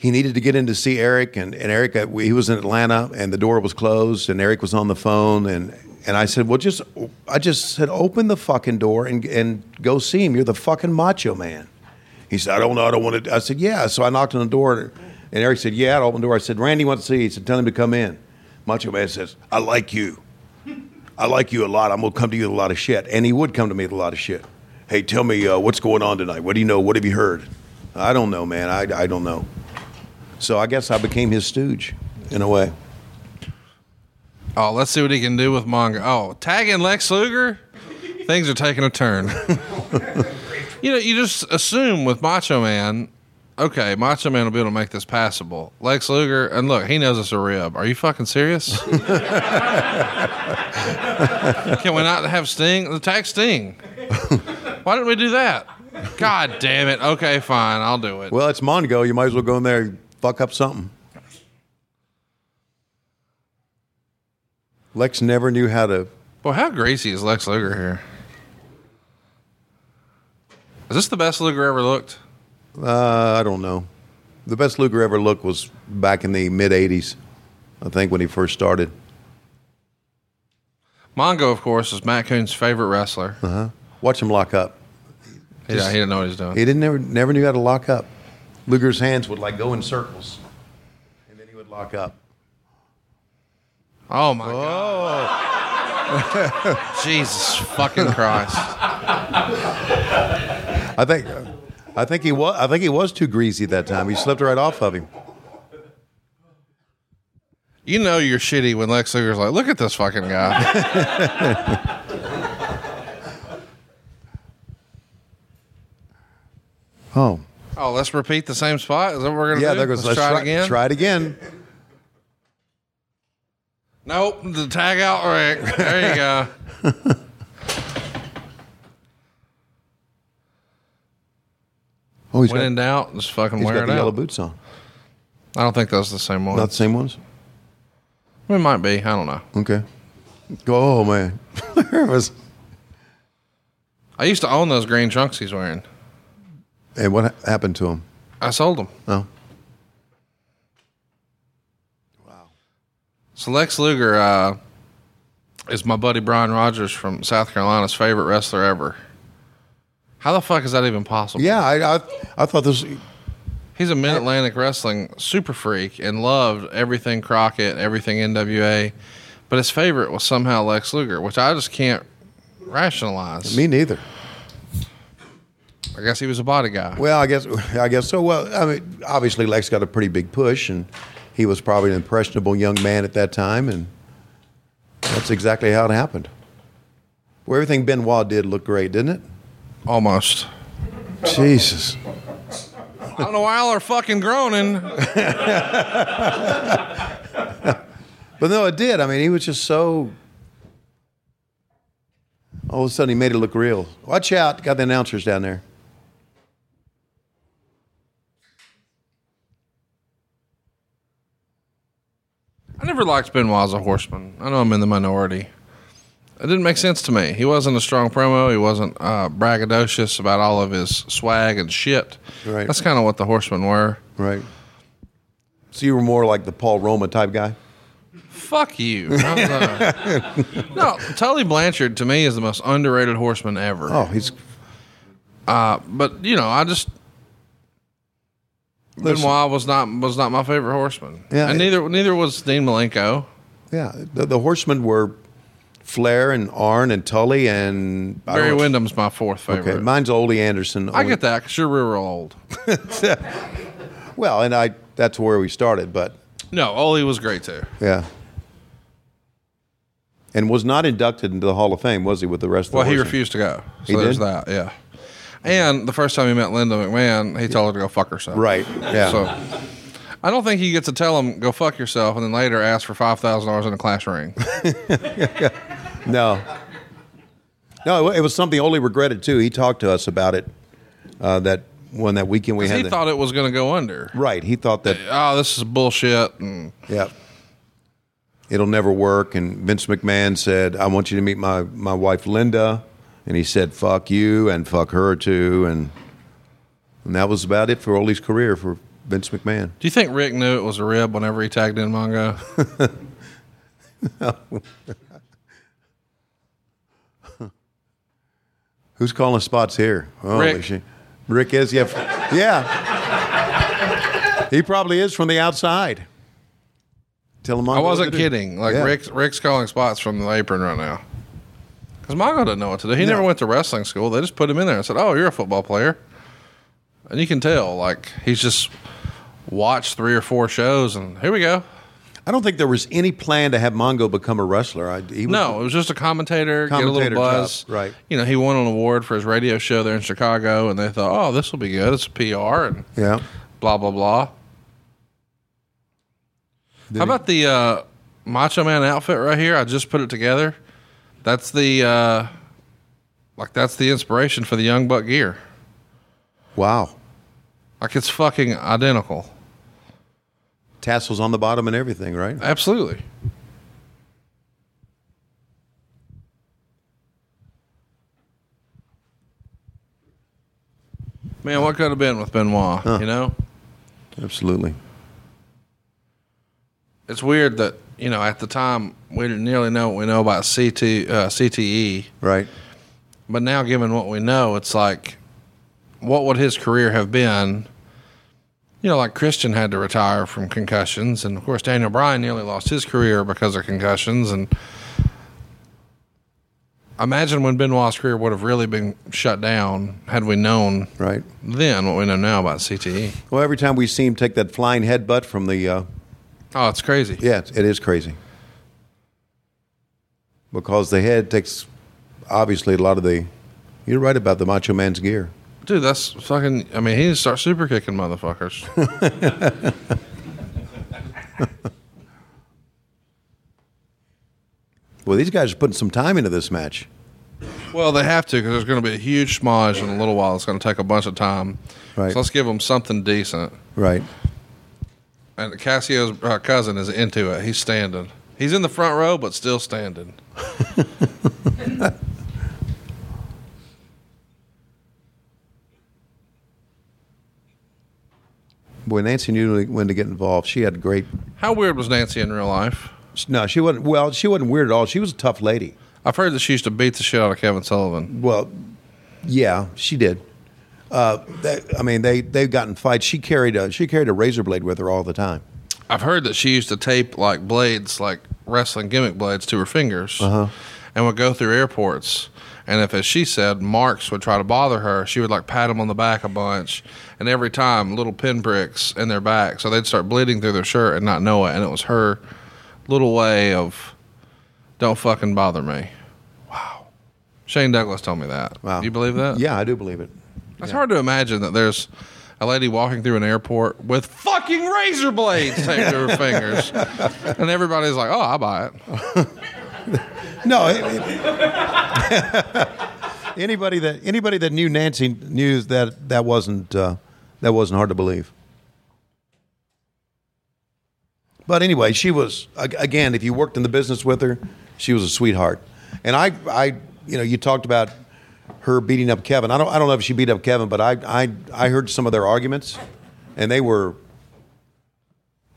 he needed to get in to see Eric, and, and Eric, uh, he was in Atlanta, and the door was closed, and Eric was on the phone, and and I said, well, just I just said, open the fucking door and and go see him. You're the fucking Macho Man. He said, I don't know, I don't want to. I said, yeah. So I knocked on the door, And Eric said, "Yeah." I opened the door. I said, "Randy wants to see." you." He said, "Tell him to come in." Macho Man says, "I like you. I like you a lot. I'm gonna come to you with a lot of shit." And he would come to me with a lot of shit. Hey, tell me uh, what's going on tonight. What do you know? What have you heard? I don't know, man. I, I don't know. So I guess I became his stooge in a way. Oh, let's see what he can do with Mongo. Oh, tagging Lex Luger? Things are taking a turn. you know, you just assume with Macho Man, okay, Macho Man will be able to make this passable. Lex Luger, and look, he knows it's a rib. Are you fucking serious? can we not have Sting? The tag Sting. Why didn't we do that? God damn it. Okay, fine. I'll do it. Well, it's Mongo. You might as well go in there and fuck up something. Lex never knew how to. Well, how greasy is Lex Luger here? Is this the best Luger ever looked? Uh, I don't know. The best Luger ever looked was back in the mid '80s, I think, when he first started. Mongo, of course, is Matt Coon's favorite wrestler. Uh huh. Watch him lock up. He, he didn't know what he was doing. He didn't never never knew how to lock up. Luger's hands would like go in circles, and then he would lock up. Oh my god! Oh. Jesus fucking Christ! I think, I think he was. I think he was too greasy that time. He slipped right off of him. You know you're shitty when Lex Luger's like, "Look at this fucking guy." Oh, oh, let's repeat the same spot. Is that what we're gonna yeah. do? There goes. let's, try, it again. Try it again. Nope, the tag out Rick. There you go. Oh, he's when got, in doubt, just fucking he's wear got it the yellow boots on. I don't think those are the same one. Not the same ones. it might be. I don't know. Okay. Oh man, there was. I used to own those green trunks he's wearing. And what ha- happened to him? I sold them. Oh, Wow. So Lex Luger uh, is my buddy Brian Rogers from South Carolina's favorite wrestler ever. How the fuck is that even possible? yeah. I I, I thought this. He's a Mid Atlantic wrestling super freak and loved everything Crockett, everything NWA. But his favorite was somehow Lex Luger, which I just can't rationalize. Me neither. I guess he was a body guy. Well, I guess I guess so. Well, I mean, obviously Lex got a pretty big push, and he was probably an impressionable young man at that time, and that's exactly how it happened. Well, everything Benoit did looked great, didn't it? Almost. Jesus. I don't know why y'all are fucking groaning. But no, it did. I mean, he was just so. All of a sudden, he made it look real. Watch out! Got the announcers down there. I never liked Benoit as a horseman. I know I'm in the minority. It didn't make sense to me. He wasn't a strong promo. He wasn't uh, braggadocious about all of his swag and shit. Right. That's kind of what the horsemen were. Right. So you were more like the Paul Roma type guy. Fuck you. How's that? no, Tully Blanchard to me is the most underrated horseman ever. Oh, he's But you know, I just. Benoit was not was not my favorite horseman. Yeah, and it- neither neither was Dean Malenko. yeah. The, the horsemen were Flair and Arn and Tully and Barry Windham's my fourth favorite. Okay, mine's Ole Anderson. I get that because you're real old. Well, and I that's where we started, but No, Ole was great too. yeah. And was not inducted into the Hall of Fame, was he? With the rest of Well, the he refused to go. So He there's did? that. Yeah. And the first time he met Linda McMahon, he told her to go fuck herself. Right. Yeah. So I don't think he gets to tell him go fuck yourself and then later ask for five thousand dollars in a class ring. No. No, it was something Ole regretted too. He talked to us about it. Uh, that when that weekend we had. he the- thought it was going to go under. right. He thought that Oh, this is bullshit. And yeah, it'll never work. And Vince McMahon said, "I want you to meet my my wife Linda," and he said, "Fuck you and fuck her too," and and that was about it for Ole's career for Vince McMahon. do you think Rick knew it was a rib whenever he tagged in Mongo? Who's calling spots here? Holy Rick. shit. Rick is yeah, yeah. He probably is from the outside. Tell him I wasn't what to do. kidding. Like Yeah. Rick's Rick's calling spots from the apron right now. Because Mongo doesn't know what to do. He never went to wrestling school. They just put him in there and said, "Oh, you're a football player," and you can tell like he's just watched three or four shows and here we go. I don't think there was any plan to have Mongo become a wrestler. I, he was, No, it was just a commentator, get a Commentator little buzz. job, right. You know, he won an award for his radio show there in Chicago, and they thought, "Oh, this will be good. It's a PR and Yeah. blah blah blah." How about the uh, Macho Man outfit right here? I just put it together. That's the uh, like that's the inspiration for the Young Buck gear. Wow. Like it's fucking identical. Tassels on the bottom and everything, right? Absolutely. Man, what could have been with Benoit? You know, Absolutely. it's weird that you know at the time we didn't nearly know what we know about CT, uh, CTE, Right. but now given what we know, it's like, what would his career have been? You know, like Christian had to retire from concussions, and of course Daniel Bryan nearly lost his career because of concussions. And imagine when Benoit's career would have really been shut down had we known Right. then what we know now about CTE. Well, every time we see him take that flying headbutt from the, uh, Oh, it's crazy. yeah, it's- crazy. Because the head takes, obviously, a lot of the. You're right about the Macho Man's gear. Dude, that's fucking. I mean, he needs to start super kicking motherfuckers. Well, these guys are putting some time into this match. well, they have to because there's going to be a huge smudge in a little while. It's going to take a bunch of time. Right. So let's give them something decent. Right. And Cassio's uh, cousin is into it. He's standing. He's in the front row, but still standing. Boy, Nancy knew when to get involved. She had great. How weird was Nancy in real life? No, she wasn't. Well, she wasn't weird at all. She was a tough lady. I've heard that she used to beat the shit out of Kevin Sullivan. Well, yeah, she did. Uh, that, I mean, they they've gotten fights. She carried a she carried a razor blade with her all the time. I've heard that she used to tape like blades, like wrestling gimmick blades, to her fingers, and would go through airports. And if, as she said, marks would try to bother her, she would like pat them on the back a bunch, and every time little pinpricks in their back, so they'd start bleeding through their shirt and not know it. And it was her little way of, "Don't fucking bother me." Wow. Shane Douglas told me that. Wow. You believe that? Yeah, I do believe it. It's hard to imagine that there's a lady walking through an airport with fucking razor blades taped to her fingers, and everybody's like, "Oh, I buy it." No, it- it- anybody that anybody that knew Nancy knew that that wasn't uh, that wasn't hard to believe. But anyway, she was again. If you worked in the business with her, she was a sweetheart. And I, I, you know, you talked about her beating up Kevin. I don't, I don't know if she beat up Kevin, but I, I, I heard some of their arguments, and they were,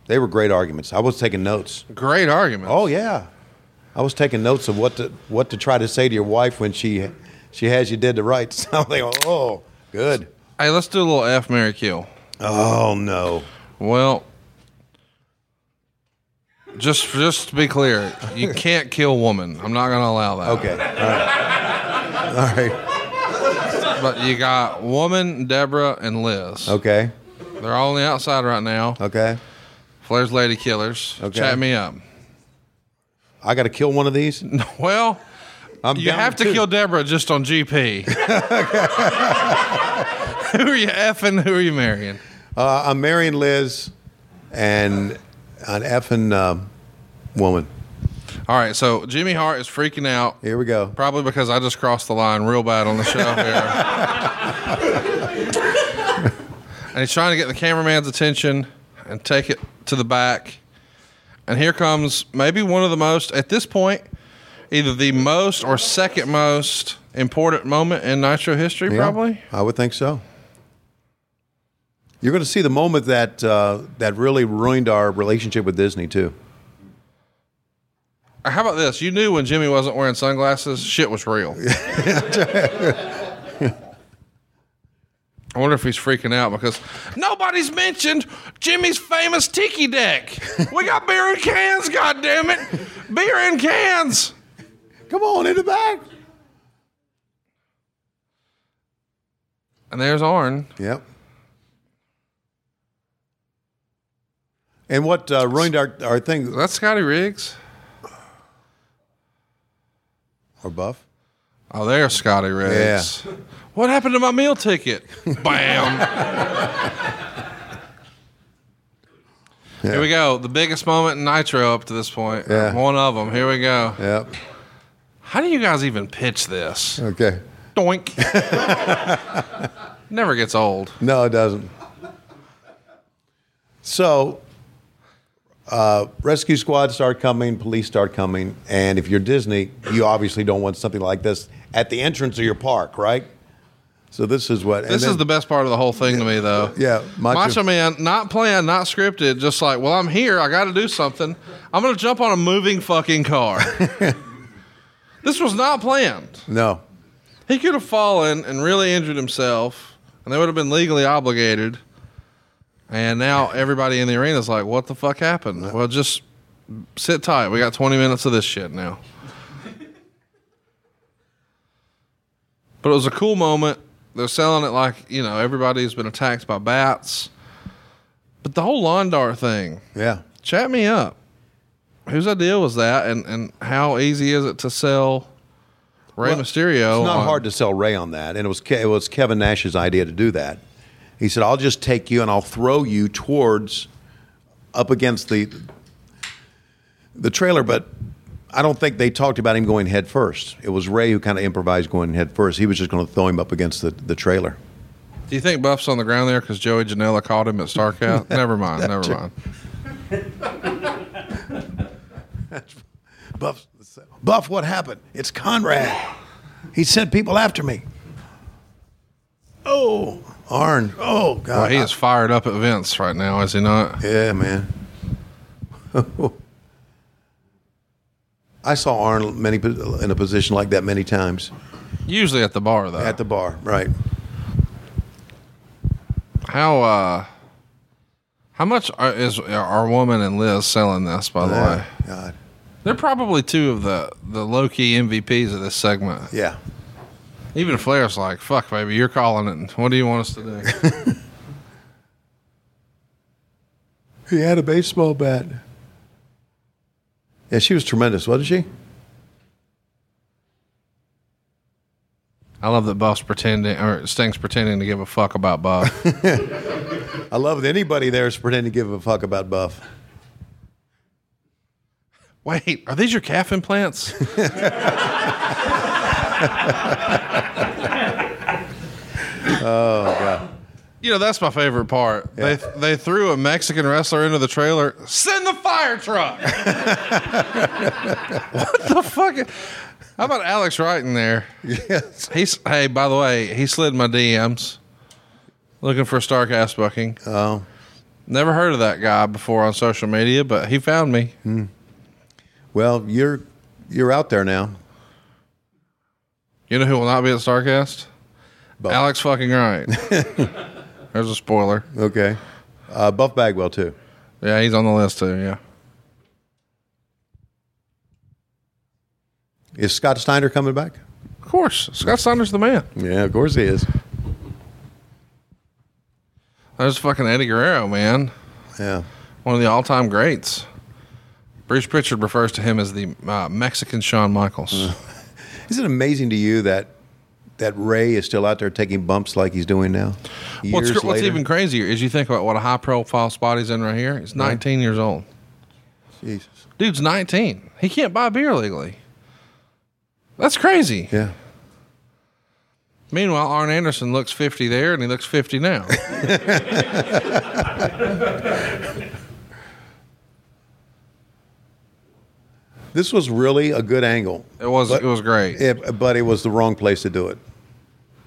they were great arguments. I was taking notes. Great argument. Oh yeah, I was taking notes of what to what to try to say to your wife when she she has you dead to rights. I'm like, oh, good. Hey, let's do a little F Mary Kill. Oh no. Well, just just to be clear, you can't kill woman. I'm not going to allow that. Okay. All right. But you got woman, Deborah, and Liz. Okay. They're all on the outside right now. Okay. Flair's Lady Killers. Okay. Chat me up. I got to kill one of these. Well, I'm You have to two. kill Deborah just on GP. who are you effing? Who are you marrying? Uh, I'm marrying Liz, and an effing um, woman. All right, so Jimmy Hart is freaking out, Here we go. probably because I just crossed the line real bad on the show here. and he's trying to get the cameraman's attention and take it to the back. And here comes maybe one of the most, at this point, either the most or second most important moment in Nitro history, Yeah, probably. I would think so. You're going to see the moment that uh, that really ruined our relationship with Disney too. How about this? You knew when Jimmy wasn't wearing sunglasses, shit was real. I wonder if he's freaking out because nobody's mentioned Jimmy's famous tiki deck. We got beer in cans, God damn it! Beer in cans. Come on in the back. And there's Arn. Yep. And what uh, ruined our, our thing, That's Scotty Riggs. Or Buff? Oh, there's Scotty Riggs. What happened to my meal ticket? Bam. Here we go. The biggest moment in Nitro up to this point. Yeah. One of them. Here we go. Yep. How do you guys even pitch this? Okay. Doink. Never gets old. No, it doesn't. So, uh, rescue squads start coming, police start coming, and if you're Disney, you obviously don't want something like this at the entrance of your park, right? So this is what. This then- is the best part of the whole thing to me, though. Yeah, Macho, Macho- Man, not planned, not scripted, just like, well, I'm here. I got to do something. I'm going to jump on a moving fucking car. this was not planned. no. He could have fallen and really injured himself, and they would have been legally obligated. And now everybody in the arena is like, what the fuck happened? Well, just sit tight. We got 20 minutes of this shit now. But it was a cool moment. They're selling it like, you know, everybody's been attacked by bats. But the whole lawn dart thing, Yeah. chat me up. Whose idea was that, and, and how easy is it to sell Rey Well, Mysterio? It's not on- hard to sell Rey on that, and it was Ke- it was Kevin Nash's idea to do that. He said, "I'll just take you and I'll throw you towards up against the the trailer." But I don't think they talked about him going head first. It was Rey who kind of improvised going head first. He was just going to throw him up against the, the trailer. Do you think Buff's on the ground there because Joey Janela caught him at Starrcast? never mind. Never mind. Buff, Buff, what happened? It's Conrad. He sent people after me. Oh, Arn. Oh God. Well, he is fired up at Vince right now, is he not? Yeah, man. I saw Arnold many in a position like that many times Usually at the bar, though. at the bar. Right. how uh, how much are, is our woman and Liz selling this? By the way, God. they're probably two of the the low key MVPs of this segment. Yeah. Even Flair's like, "Fuck, baby, you're calling it. What do you want us to do?" He had a baseball bat. Yeah, she was tremendous, wasn't she? I love that Buff's pretending or Sting's pretending to give a fuck about Buff. I love that anybody there is pretending to give a fuck about Buff. Wait, are these your calf implants? Oh God. You know that's my favorite part. They they threw a Mexican wrestler into the trailer. Send the fire truck. what the fuck? How about Alex Wright in there? Yes. He's hey. By the way, he slid my DMs looking for Starrcast booking. Oh. Never heard of that guy before on social media, but he found me. Hmm. Well, you're you're out there now. You know who will not be at Starrcast? Buff. Alex fucking Wright. There's a spoiler. Okay. Uh, Buff Bagwell too. Yeah, he's on the list too. Yeah. Is Scott Steiner coming back? Of course, Scott Steiner's the man. Yeah, of course he is. There's fucking Eddie Guerrero, man. Yeah. One of the all-time greats. Bruce Pritchard refers to him as the uh, Mexican Shawn Michaels. Is it amazing to you that that Rey is still out there taking bumps like he's doing now? What's, what's even crazier is you think about what a high-profile spot he's in right here. He's 19 years old. Jesus. Dude's 19. He can't buy beer legally. That's crazy. Yeah. Meanwhile, Arn Anderson looks 50 there, and he looks 50 now. This was really a good angle. It was But- it was great. It, but it was the wrong place to do it.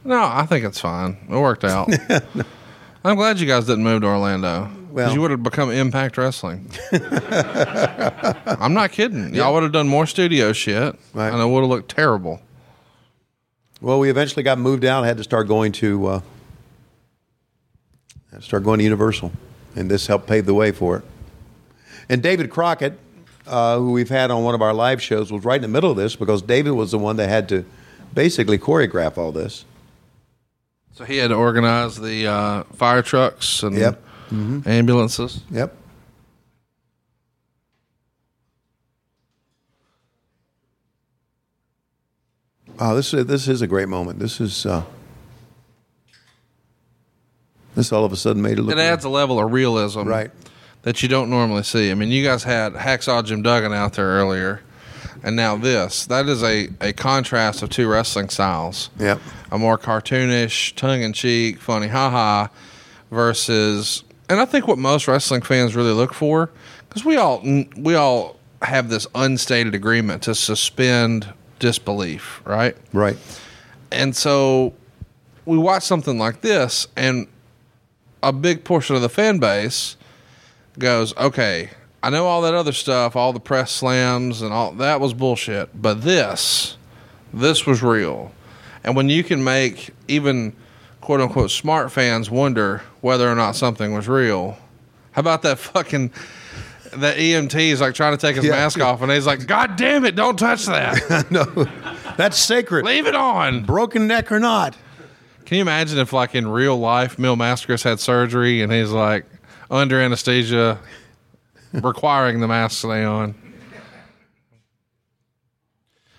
No, I think it's fine. It worked out. I'm glad you guys didn't move to Orlando. Because Well- you would have become Impact Wrestling. I'm not kidding. Y'all would have done more studio shit, Right. and it would have looked terrible. Well, we eventually got moved out. And had to start going to uh, I started going to Universal, and this helped pave the way for it. And David Crockett, uh, who we've had on one of our live shows, was right in the middle of this because David was the one that had to basically choreograph all this. So he had to organize the uh, fire trucks and Yep. ambulances. Yep. Oh, this is this is a great moment. This is uh, this all of a sudden made it look It adds a level of realism, right. That you don't normally see. I mean, you guys had Hacksaw Jim Duggan out there earlier, and now this. That is a, a contrast of two wrestling styles. Yep. A more cartoonish, tongue in cheek, funny haha, versus, and I think what most wrestling fans really look for, because we all we all have this unstated agreement to suspend disbelief, right? Right. And so we watch something like this, and a big portion of the fan base goes, okay, I know all that other stuff, all the press slams and all that was bullshit, but this, this was real. And when you can make even quote unquote smart fans wonder whether or not something was real, how about that fucking. That EMT is like trying to take his Yeah. mask off, and he's like, "God damn it, don't touch that! no, that's sacred. Leave it on." Broken neck or not. Can you imagine if, like, in real life, Mil Máscaras had surgery and he's like under anesthesia, requiring the mask to stay on?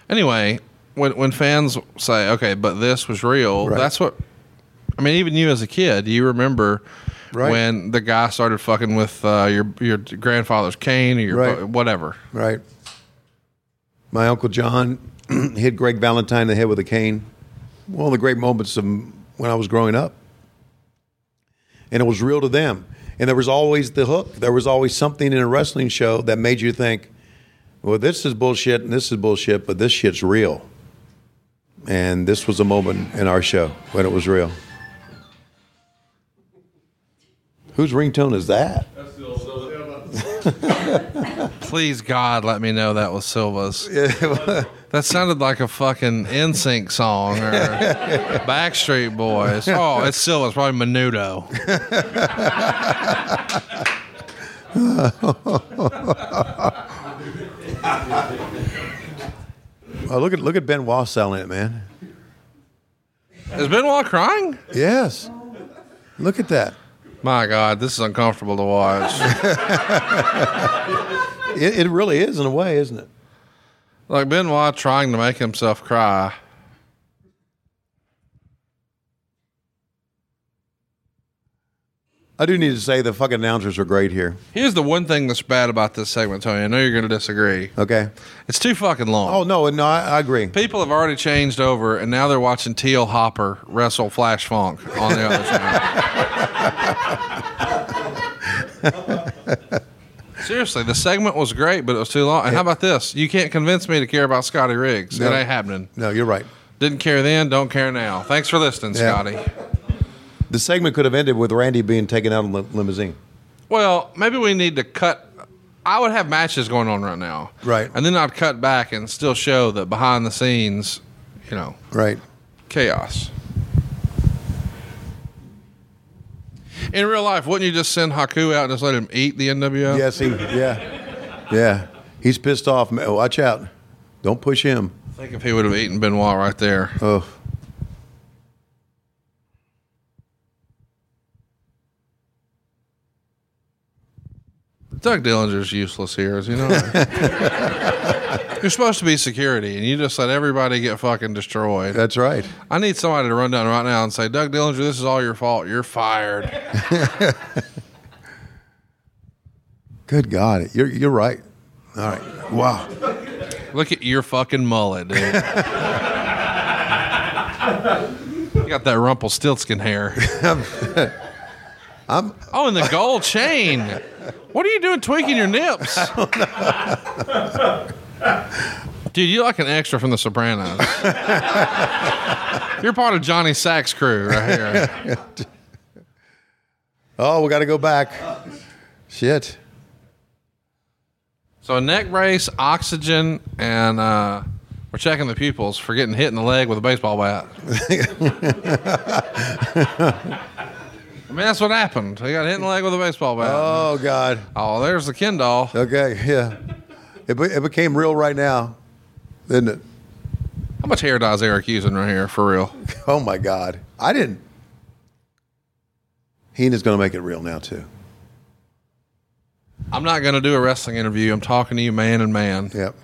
Anyway, when when fans say, "Okay, but this was real," Right. that's what. I mean, even you as a kid, you remember Right. when the guy started fucking with uh, your your grandfather's cane or your Right. whatever. Right. My uncle John hit Greg Valentine in the head with a cane. One of the great moments of when I was growing up. And it was real to them. And there was always the hook. There was always something in a wrestling show that made you think, well, this is bullshit and this is bullshit, but this shit's real. And this was a moment in our show when it was real. Whose ringtone is that? Please God, let me know that was Silva's. that sounded like a fucking NSYNC song or Backstreet Boys. Oh, it's Silva's, probably Menudo. Oh, look at look at Benoit selling it, man. Is Benoit crying? Yes. Look at that. My God, this is uncomfortable to watch. It, it really is in a way, isn't it? like Benoit trying to make himself cry. I do need to say the fucking announcers are great here. Here's the one thing that's bad about this segment, Tony. I know you're going to disagree. Okay. It's too fucking long. Oh no, no, I, I agree. People have already changed over, and now they're watching T.L. Hopper wrestle Flash Funk on the other channel. Seriously, the segment was great, but it was too long. And how about this? You can't convince me to care about Scotty Riggs. No. It ain't happening. No, you're right. Didn't care then, don't care now. Thanks for listening, Yeah. Scotty. The segment could have ended with Randy being taken out in the limousine. Well, maybe we need to cut. I would have matches going on right now. Right. And then I'd cut back and still show that behind the scenes, you know, Right. chaos. In real life, wouldn't you just send Haku out and just let him eat the NWO? Yes, he. Yeah. Yeah. He's pissed off. Watch out. Don't push him. Think if he would have eaten Benoit right there. Oh. Doug Dillinger's useless here, as you know. You're supposed to be security, and you just let everybody get fucking destroyed. That's right. I need somebody to run down right now and say, Doug Dillinger, this is all your fault. You're fired. Good God. You're, you're right. All right. Wow. Look at your fucking mullet, dude. you got that Rumpelstiltskin hair. I'm. Oh, and the gold chain. What are you doing tweaking your nips? Dude, you're like an extra from The Sopranos. You're part of Johnny Sack's crew right here. Oh, we got to go back. Shit. So a neck brace, oxygen, and uh, we're checking the pupils for getting hit in the leg with a baseball bat. I mean, that's what happened. He got hit in the leg with a baseball bat. Oh, God! Oh there's the Ken doll. Okay. Yeah. It, be- it became real right now, didn't it? How much hair dye is Eric using right here, for real? Oh my God. I didn't. Heenan's going to make it real now too. I'm not going to do a wrestling interview. I'm talking to you man and man. Yep.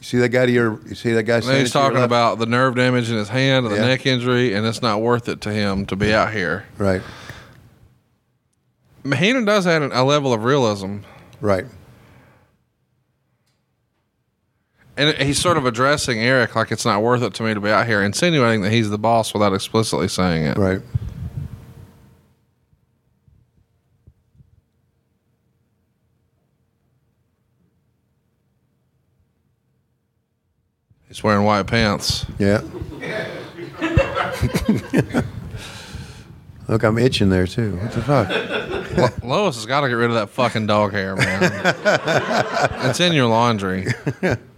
You see that guy to your? You see that guy? And he's talking about the nerve damage in his hand and the Yeah. neck injury, and it's not worth it to him to be out here. Right. Heenan does add a level of realism, Right. And he's sort of addressing Eric like it's not worth it to me to be out here, insinuating that he's the boss without explicitly saying it. Right. He's wearing white pants. Yeah. Look, I'm itching there too. What the fuck? Lois has got to get rid of that fucking dog hair, man. it's in your laundry.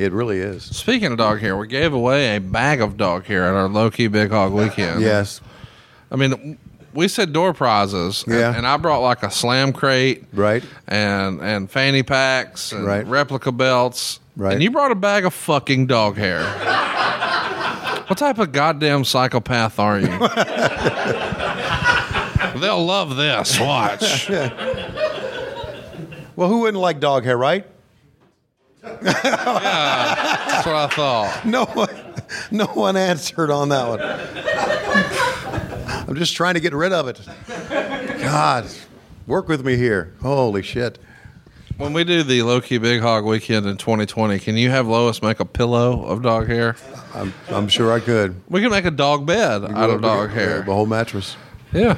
It really is. Speaking of dog hair, we gave away a bag of dog hair at our low key big hog weekend. Yes. I mean, we said door prizes. and- Yeah. And, I brought like a slam crate. Right. And and fanny packs and Right. replica belts. Right. And you brought a bag of fucking dog hair. what type of goddamn psychopath are you? They'll love this. Watch. Well, who wouldn't like dog hair, right? That's what I thought. No one, no one answered on that one. I'm just trying to get rid of it. God, work with me here. Holy shit. When we do the low key big hog weekend in 2020, can you have Lois make a pillow of dog hair? I'm, I'm sure I could. We can make a dog bed out of dog hair. The whole mattress. Yeah.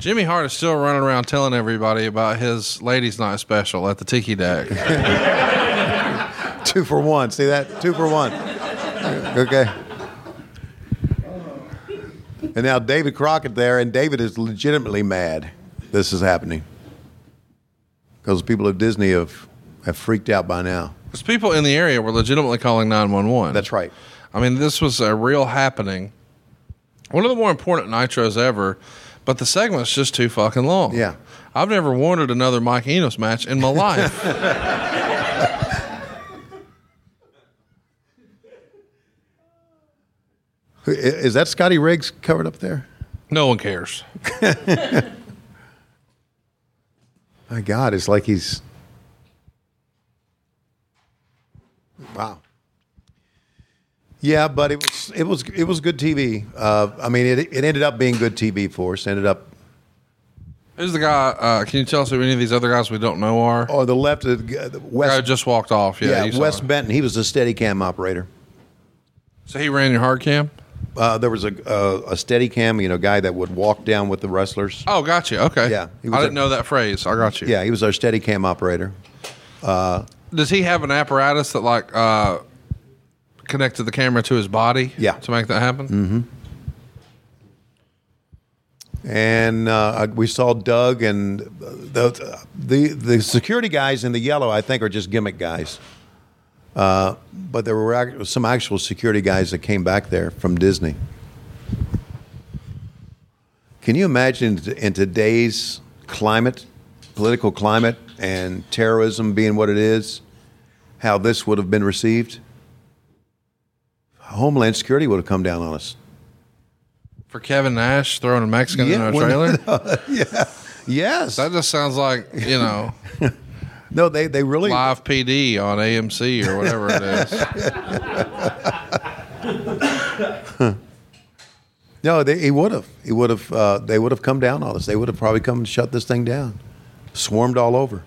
Jimmy Hart is still running around telling everybody about his ladies' night special at the Tiki Deck. Two for one. See that? Two for one. Okay. And now David Crockett there, and David is legitimately mad this is happening. Because people at Disney have, have freaked out by now. Because people in the area were legitimately calling 911. That's right. I mean, this was a real happening. One of the more important nitros ever, but the segment's just too fucking long. Yeah. I've never wanted another Mike Enos match in my life. Is that Scotty Riggs covered up there? no one cares. My God, it's like he's. Wow. Yeah, but it was it was it was good TV. Uh, I mean, it it ended up being good TV for us. Ended up Who's the guy? Uh, can you tell us who any of these other guys we don't know are? oh the left the, the the guy West. just walked off. Yeah, yeah, you Wes. Benton. He was a steady cam operator. So he ran your hard cam? Uh, there was a, a a steady cam, you know, guy that would walk down with the wrestlers. Oh, got you. Okay. Yeah, I didn't a- know that phrase. I got you. Yeah, he was our steady cam operator. Does he have an apparatus that like uh, connected the camera to his body? Yeah. To make that happen. Mm-hmm. and uh, we saw Doug and the the the security guys in the yellow. I think are just gimmick guys, uh, but there were ac- some actual security guys that came back there from Disney. Can you imagine in today's climate, political climate, and terrorism being what it is, how this would have been received? Homeland Security would have come down on us. For Kevin Nash throwing a Mexican Yeah, in a trailer. Yes. that just sounds like you know no, they they really live PD on AMC or whatever it is. No, they, he would have. He would have. Uh, they would have come down on us. They would have probably come and shut this thing down, swarmed all over.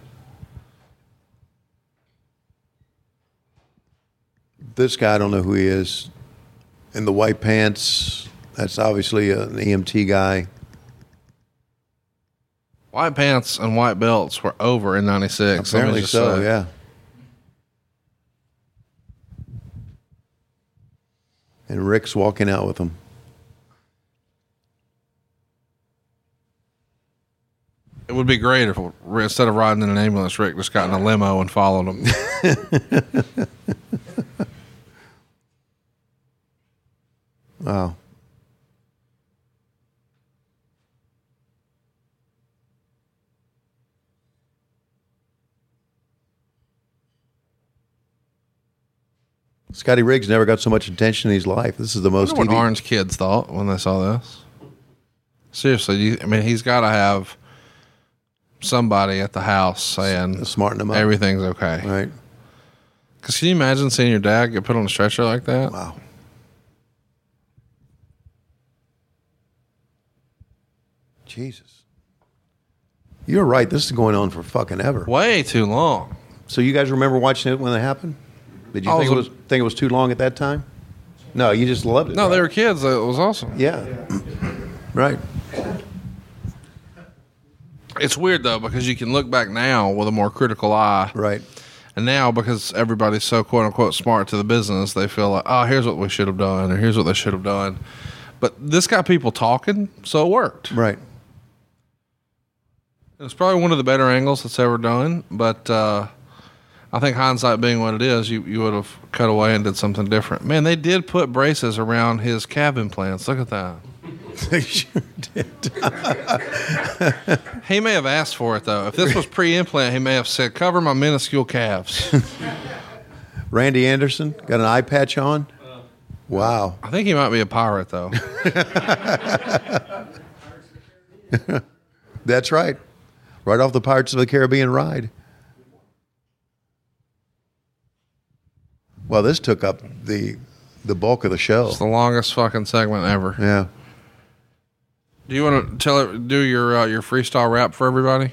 This guy, I don't know who he is, in the white pants. That's obviously an EMT guy. White pants and white belts were over in '96. Apparently so. Yeah. And Rick's walking out with him. It would be great if instead of riding in an ambulance, Rick just got in a limo and followed him. Wow. Scotty Riggs never got so much attention in his life. This is the most. I wonder Orange kids thought when they saw this. Seriously, you, I mean, he's got to have somebody at the house saying uh, smarten him up. Everything's okay, right? Because can you imagine seeing your dad get put on a stretcher like that? Wow. Jesus. You're right. This is going on for fucking ever. Way too long. So you guys remember watching it when it happened? Did you I think it was was think it was too long at that time? No, you just loved it. No, right? they were kids. It was awesome. Yeah. right. It's weird though because you can look back now with a more critical eye, Right. and now because everybody's so quote unquote smart to the business, they feel like, oh, here's what we should have done, or here's what they should have done. But this got people talking, so it worked. Right. It was probably one of the better angles that's ever done, but uh, I think hindsight being what it is, you, you would have cut away and did something different. Man, they did put braces around his calf implants. Look at that. They sure did. He may have asked for it though. If this was pre-implant, he may have said, "Cover my minuscule calves." Randy Anderson got an eye patch on. Wow. I think he might be a pirate though. That's right. Right off the Pirates of the Caribbean ride. Well, this took up the the bulk of the show. It's the longest fucking segment ever. Yeah. Do you want to tell it? Do your uh, your freestyle rap for everybody?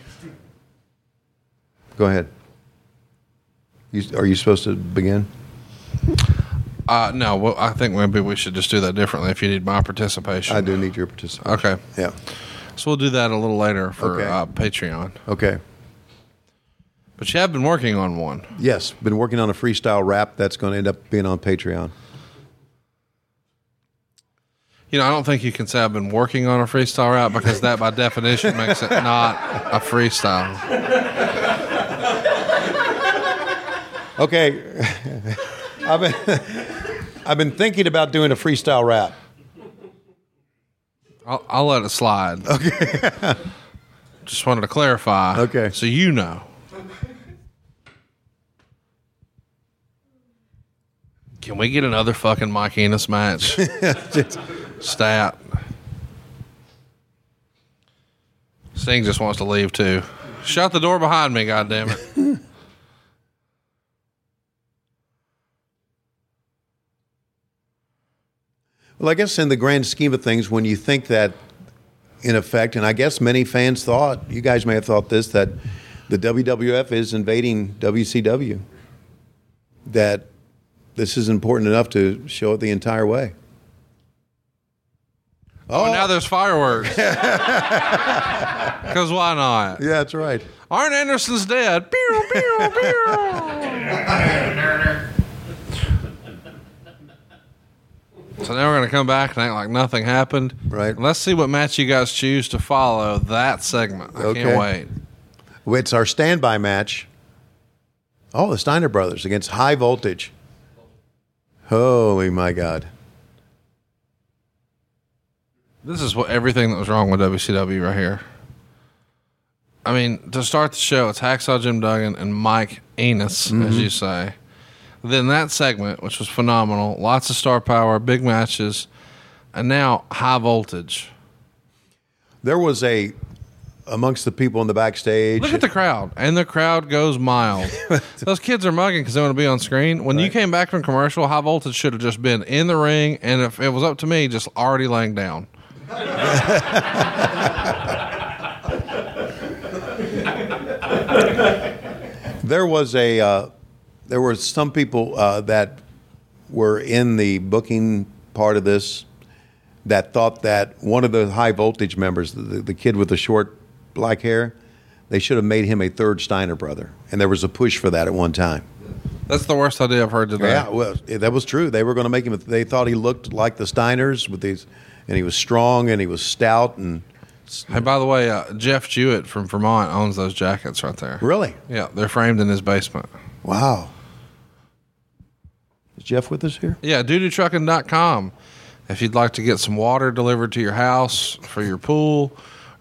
Go ahead. You, are you supposed to begin? Uh, no. Well, I think maybe we should just do that differently. If you need my participation, I do need your participation. Okay. Yeah. So we'll do that a little later for Okay. uh, Patreon. Okay. But you have been working on one. Yes, been working on a freestyle rap that's going to end up being on Patreon. You know, I don't think you can say I've been working on a freestyle rap because that, by definition, makes it not a freestyle. Okay. I've been I've been thinking about doing a freestyle rap. I'll, I'll let it slide. Okay. Just wanted to clarify. Okay. So you know. Can we get another fucking Mike Enos match? Stat. Sting just wants to leave too. Shut the door behind me, goddammit. Well, I guess in the grand scheme of things, when you think that, in effect, and I guess many fans thought, you guys may have thought this, that the WWF is invading WCW. That this is important enough to show it the entire way. Oh, oh. now there's fireworks. Because why not? Yeah, that's right. Arn Anderson's dead. Pew, pew, pew. So now we're going to come back and act like nothing happened. Right. Let's see what match you guys choose to follow that segment. I Okay. can't wait. It's our standby match. Oh, the Steiner brothers against High Voltage. Holy my God. This is what everything that was wrong with WCW right here. I mean, to start the show, it's Hacksaw Jim Duggan and Mike Enos, Mm-hmm. as you say. Then that segment, which was phenomenal, lots of star power, big matches, and now high voltage. There was a, amongst the people in the backstage. Look at the crowd, and the crowd goes mild. Those kids are mugging because they want to be on screen. When you came back from commercial, high voltage should have just been in the ring, and if it was up to me, just already laying down. There was a, uh, there were some people uh, that were in the booking part of this that thought that one of the high voltage members, the, the kid with the short black hair, they should have made him a third Steiner brother, and there was a push for that at one time. That's the worst idea I've heard today. Yeah, well, that was true. They were going to make him. They thought he looked like the Steiners with these, and he was strong and he was stout and Hey, by the way, uh, Jeff Jewett from Vermont owns those jackets right there. really Yeah, they're framed in his basement. wow. Is Jeff with us here? Yeah, doodooTrucking.com. If you'd like to get some water delivered to your house for your pool,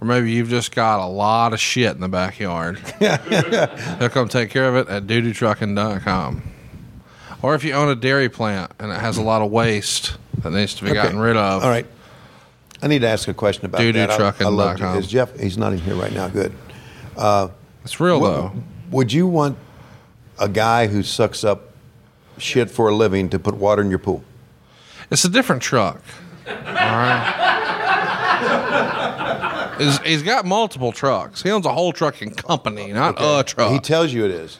or maybe you've just got a lot of shit in the backyard, they'll come take care of it at doodooTrucking.com. or if you own a dairy plant and it has a lot of waste that needs to be Okay. gotten rid of. All right. I need to ask a question about that. I- Doodoo-trucking I love- dot com. Is Jeff? He's not in here right now. Good. Uh, it's real What- though. Would you want a guy who sucks up shit for a living to put water in your pool? It's a different truck. All right. He's, he's got multiple trucks. He owns a whole trucking company, not a truck. He tells you it is.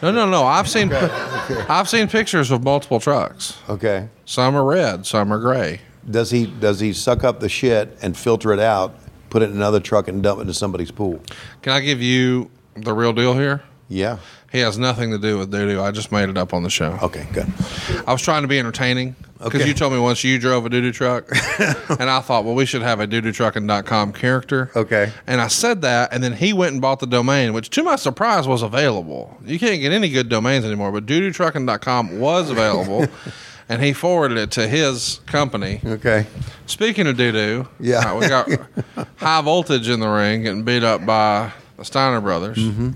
no, no, no. I've seen I've seen pictures of multiple trucks. Okay. Some are red, some are gray. Does he does he suck up the shit and filter it out, put it in another truck and dump it into somebody's pool? Can I give you the real deal here? Yeah. He has nothing to do with doo doo. I just made it up on the show. Okay. Good. I was trying to be entertaining because Okay. you told me once you drove a doo doo truck, and I thought, well, we should have a doo doo trucking.com character. Okay. And I said that, and then he went and bought the domain, which to my surprise was available. You can't get any good domains anymore, but doo trucking.com was available. and he forwarded it to his company. Okay. Speaking of doo doo, Yeah. we got high voltage in the ring getting beat up by the Steiner brothers. Mm-hmm.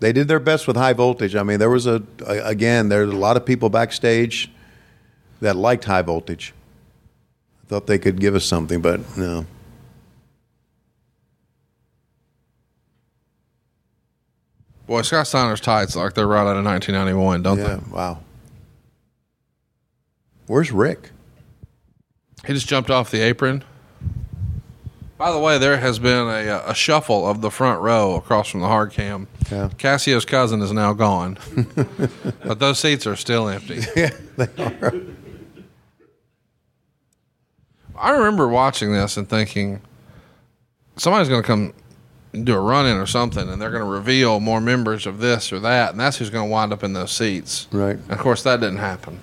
They did their best with high voltage. I mean, there was a, a again, there's a lot of people backstage that liked high voltage. Thought they could give us something, but no. Boy, Scott Steiner's tights like they're right out of 1991, don't Yeah, wow. Where's Rick? He just jumped off the apron. By the way, there has been a, uh, a shuffle of the front row across from the hard cam. Yeah. Cassio's cousin is now gone, but those seats are still empty. Yeah, they are. I remember watching this and thinking somebody's going to come do a run in or something, and they're going to reveal more members of this or that, and that's who's going to wind up in those seats. Right. And of course, that didn't happen.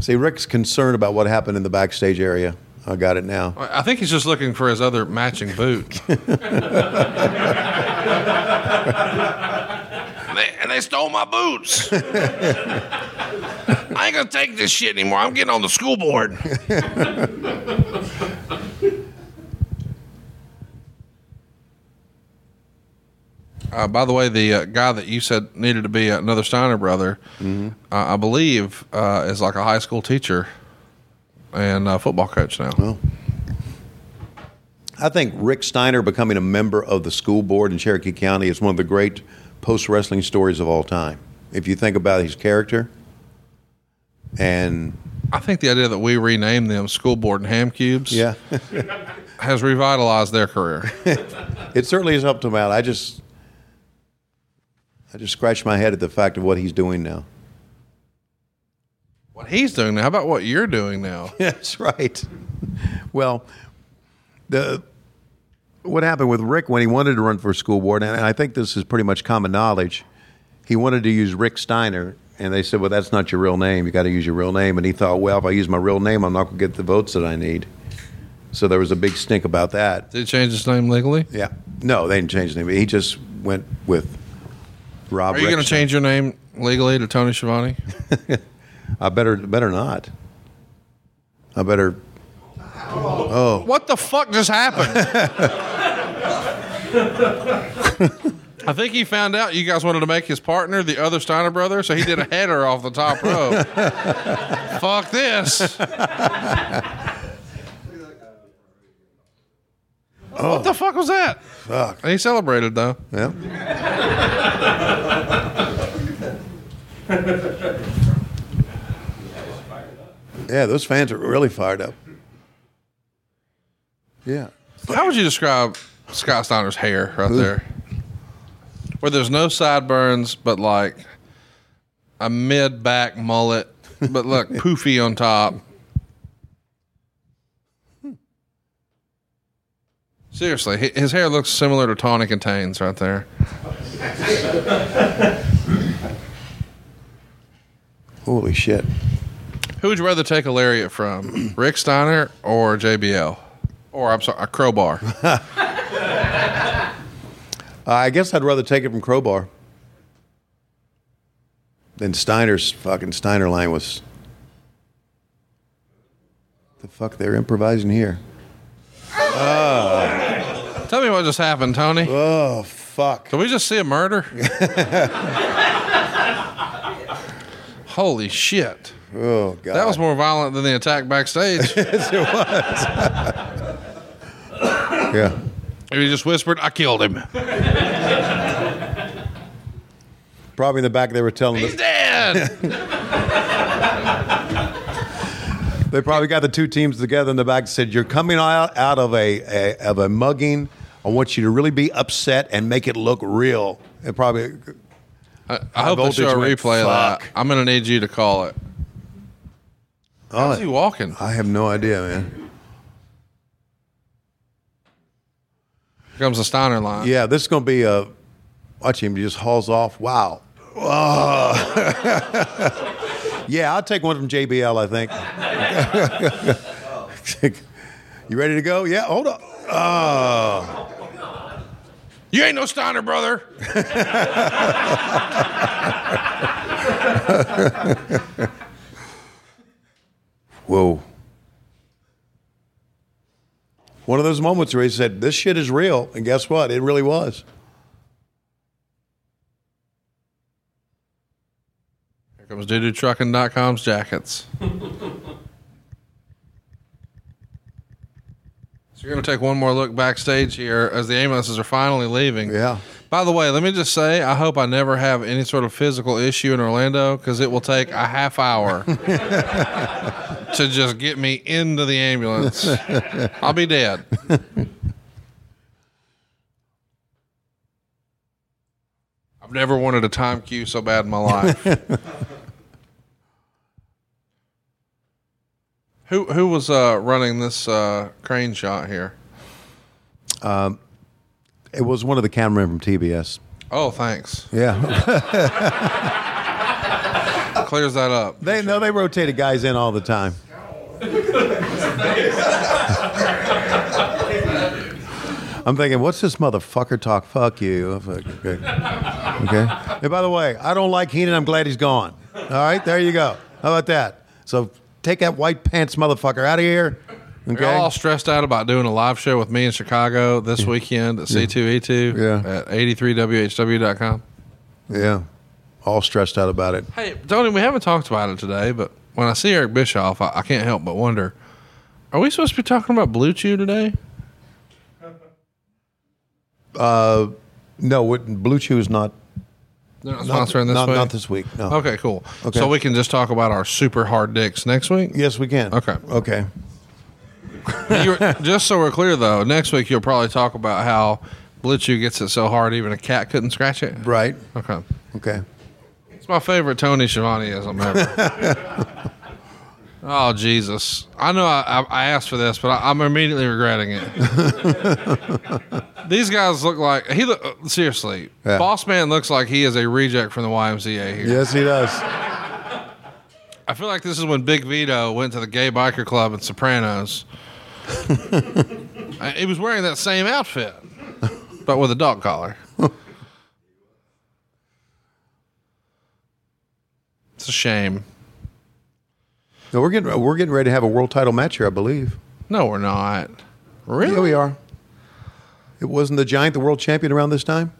See, Rick's concerned about what happened in the backstage area. I got it now. I think he's just looking for his other matching boot. and, they, and they stole my boots. I ain't gonna take this shit anymore. I'm getting on the school board. Uh, by the way, the uh, guy that you said needed to be another Steiner brother, uh, I believe, uh, is like a high school teacher and a football coach now. Well, I think Rick Steiner becoming a member of the school board in Cherokee County is one of the great post wrestling stories of all time. If you think about his character, and I think the idea that we rename them School Board and Ham Cubes yeah, has revitalized their career. it certainly has helped him out. I just, I just scratch my head at the fact of what he's doing now. What he's doing now, how about what you're doing now? That's right. Well, the what happened with Rick when he wanted to run for school board, and I think this is pretty much common knowledge. He wanted to use Rick Steiner, and they said, "Well, that's not your real name. You got to use your real name." And he thought, "Well, if I use my real name, I'm not going to get the votes that I need." So there was a big stink about that. Did he change his name legally? Yeah, no, they didn't change his name. He just went with Rob. Are you going to change your name legally to Tony Schiavone? I better better not. I better. Oh, What the fuck just happened? I think he found out you guys wanted to make his partner the other Steiner brother, so he did a header off the top rope. fuck this. What the fuck was that? Fuck. And he celebrated though. Yeah. yeah, those fans are really fired up. Yeah. How would you describe Scott Steiner's hair right there? Where there's no sideburns, but like a mid back mullet, but look poofy on top. Seriously, his hair looks similar to Tonic and Tane's right there. Holy shit. Who would you rather take a lariat from, Rick Steiner or JBL? Or I'm sorry, a crowbar. Uh, I guess I'd rather take it from Crowbar than Steiner's fucking Steiner line was. The fuck they're improvising here. Tell me what just happened, Tony. Oh fuck! Did we just see a murder? Holy shit. Oh god! That was more violent than the attack backstage. Yes, it was. yeah. he just whispered, I killed him. Probably in the back they were telling. He's The, dead. they probably got the two teams together in the back and said, "You're coming out out of a, a of a mugging. I want you to really be upset and make it look real." It probably I, I hope they show a replay of that. I'm going to need you to call it. How's he walking? I have no idea, man. Here comes the Steiner line. Yeah, this is going to be a. Watch him. He just hauls off. Wow. Whoa. yeah, I'll take one from JBL. I think. you ready to go? Yeah. Hold on. Oh. Uh. You ain't no Steiner, brother. Whoa. One of those moments where he said, "This shit is real," and guess what? It really was. Here comes DudeTrucking.com's jackets. so you're going to take one more look backstage here as the ambulances are finally leaving. Yeah. By the way, let me just say, I hope I never have any sort of physical issue in Orlando because it will take a half hour to just get me into the ambulance. I'll be dead. I've never wanted a time cue so bad in my life. who who was uh, running this uh, crane shot here? It was one of the cameramen from TBS. Oh, thanks. Yeah. Clears that up. they no, they rotated guys in all the time. I'm thinking, what's this motherfucker talk? Fuck you. Like, Okay. okay. Hey, by the way, I don't like Heenan. I'm glad he's gone. All right, there you go. How about that? So take that white pants motherfucker out of here. Okay. You're all stressed out about doing a live show with me in Chicago this weekend at C2E2 Yeah. at 83WHW.com. Yeah. All stressed out about it. Hey, Tony, we haven't talked about it today, but when I see Eric Bischoff, I, I can't help but wonder are we supposed to be talking about Blue Chew today? Uh, No, Blue Chew is not They're not not, sponsoring this not, week? not this week. No. Okay, cool. Okay. So we can just talk about our super hard dicks next week? Yes, we can. Okay. Okay. Just so we're clear, though, next week you'll probably talk about how Chew gets it so hard even a cat couldn't scratch it. Right. Okay. Okay. It's my favorite Tony Schiavoneism ever. oh Jesus! I know I, I, asked for this, but I, I'm immediately regretting it. These guys look like he. Look, seriously, Yeah. Boss Man looks like he is a reject from the YMCA here. Yes, he does. I feel like this is when Big Vito went to the gay biker club in Sopranos. Uh, he was wearing that same outfit, but with a dog collar. it's a shame. No, we're getting we're getting ready to have a world title match here, I believe. No, we're not. Really? Yeah, we are. It wasn't the Giant the world champion around this time.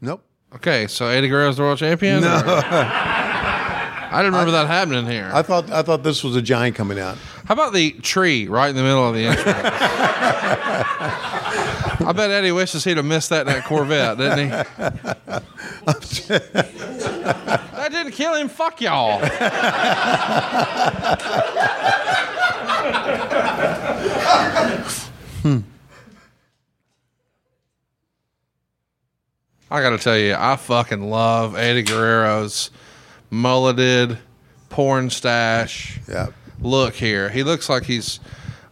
Nope. Okay, so Eddie Guerrero's the world champion? No. I didn't remember that happening here. I thought I thought this was a Giant coming out. How about the tree right in the middle of the intro? I bet Eddie wishes he'd have missed that in that Corvette, didn't he? that didn't kill him. Fuck y'all. Hmm. I got to tell you, I fucking love Eddie Guerrero's mulleted porn stash Yeah. Look here. He looks like he's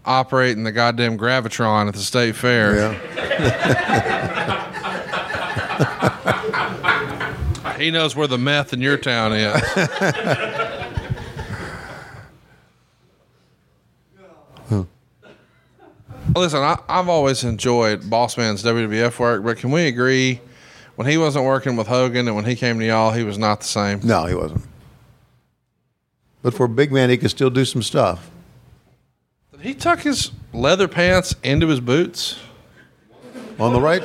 operating the goddamn gravitron at the state fair. Yeah. He knows where the meth in your town is. Listen, I, I've always enjoyed Boss Man's WWF work, but can we agree when he wasn't working with Hogan and when he came to y'all, he was not the same? No, he wasn't. But for a big man, he could still do some stuff. Did he tuck his leather pants into his boots. On the right,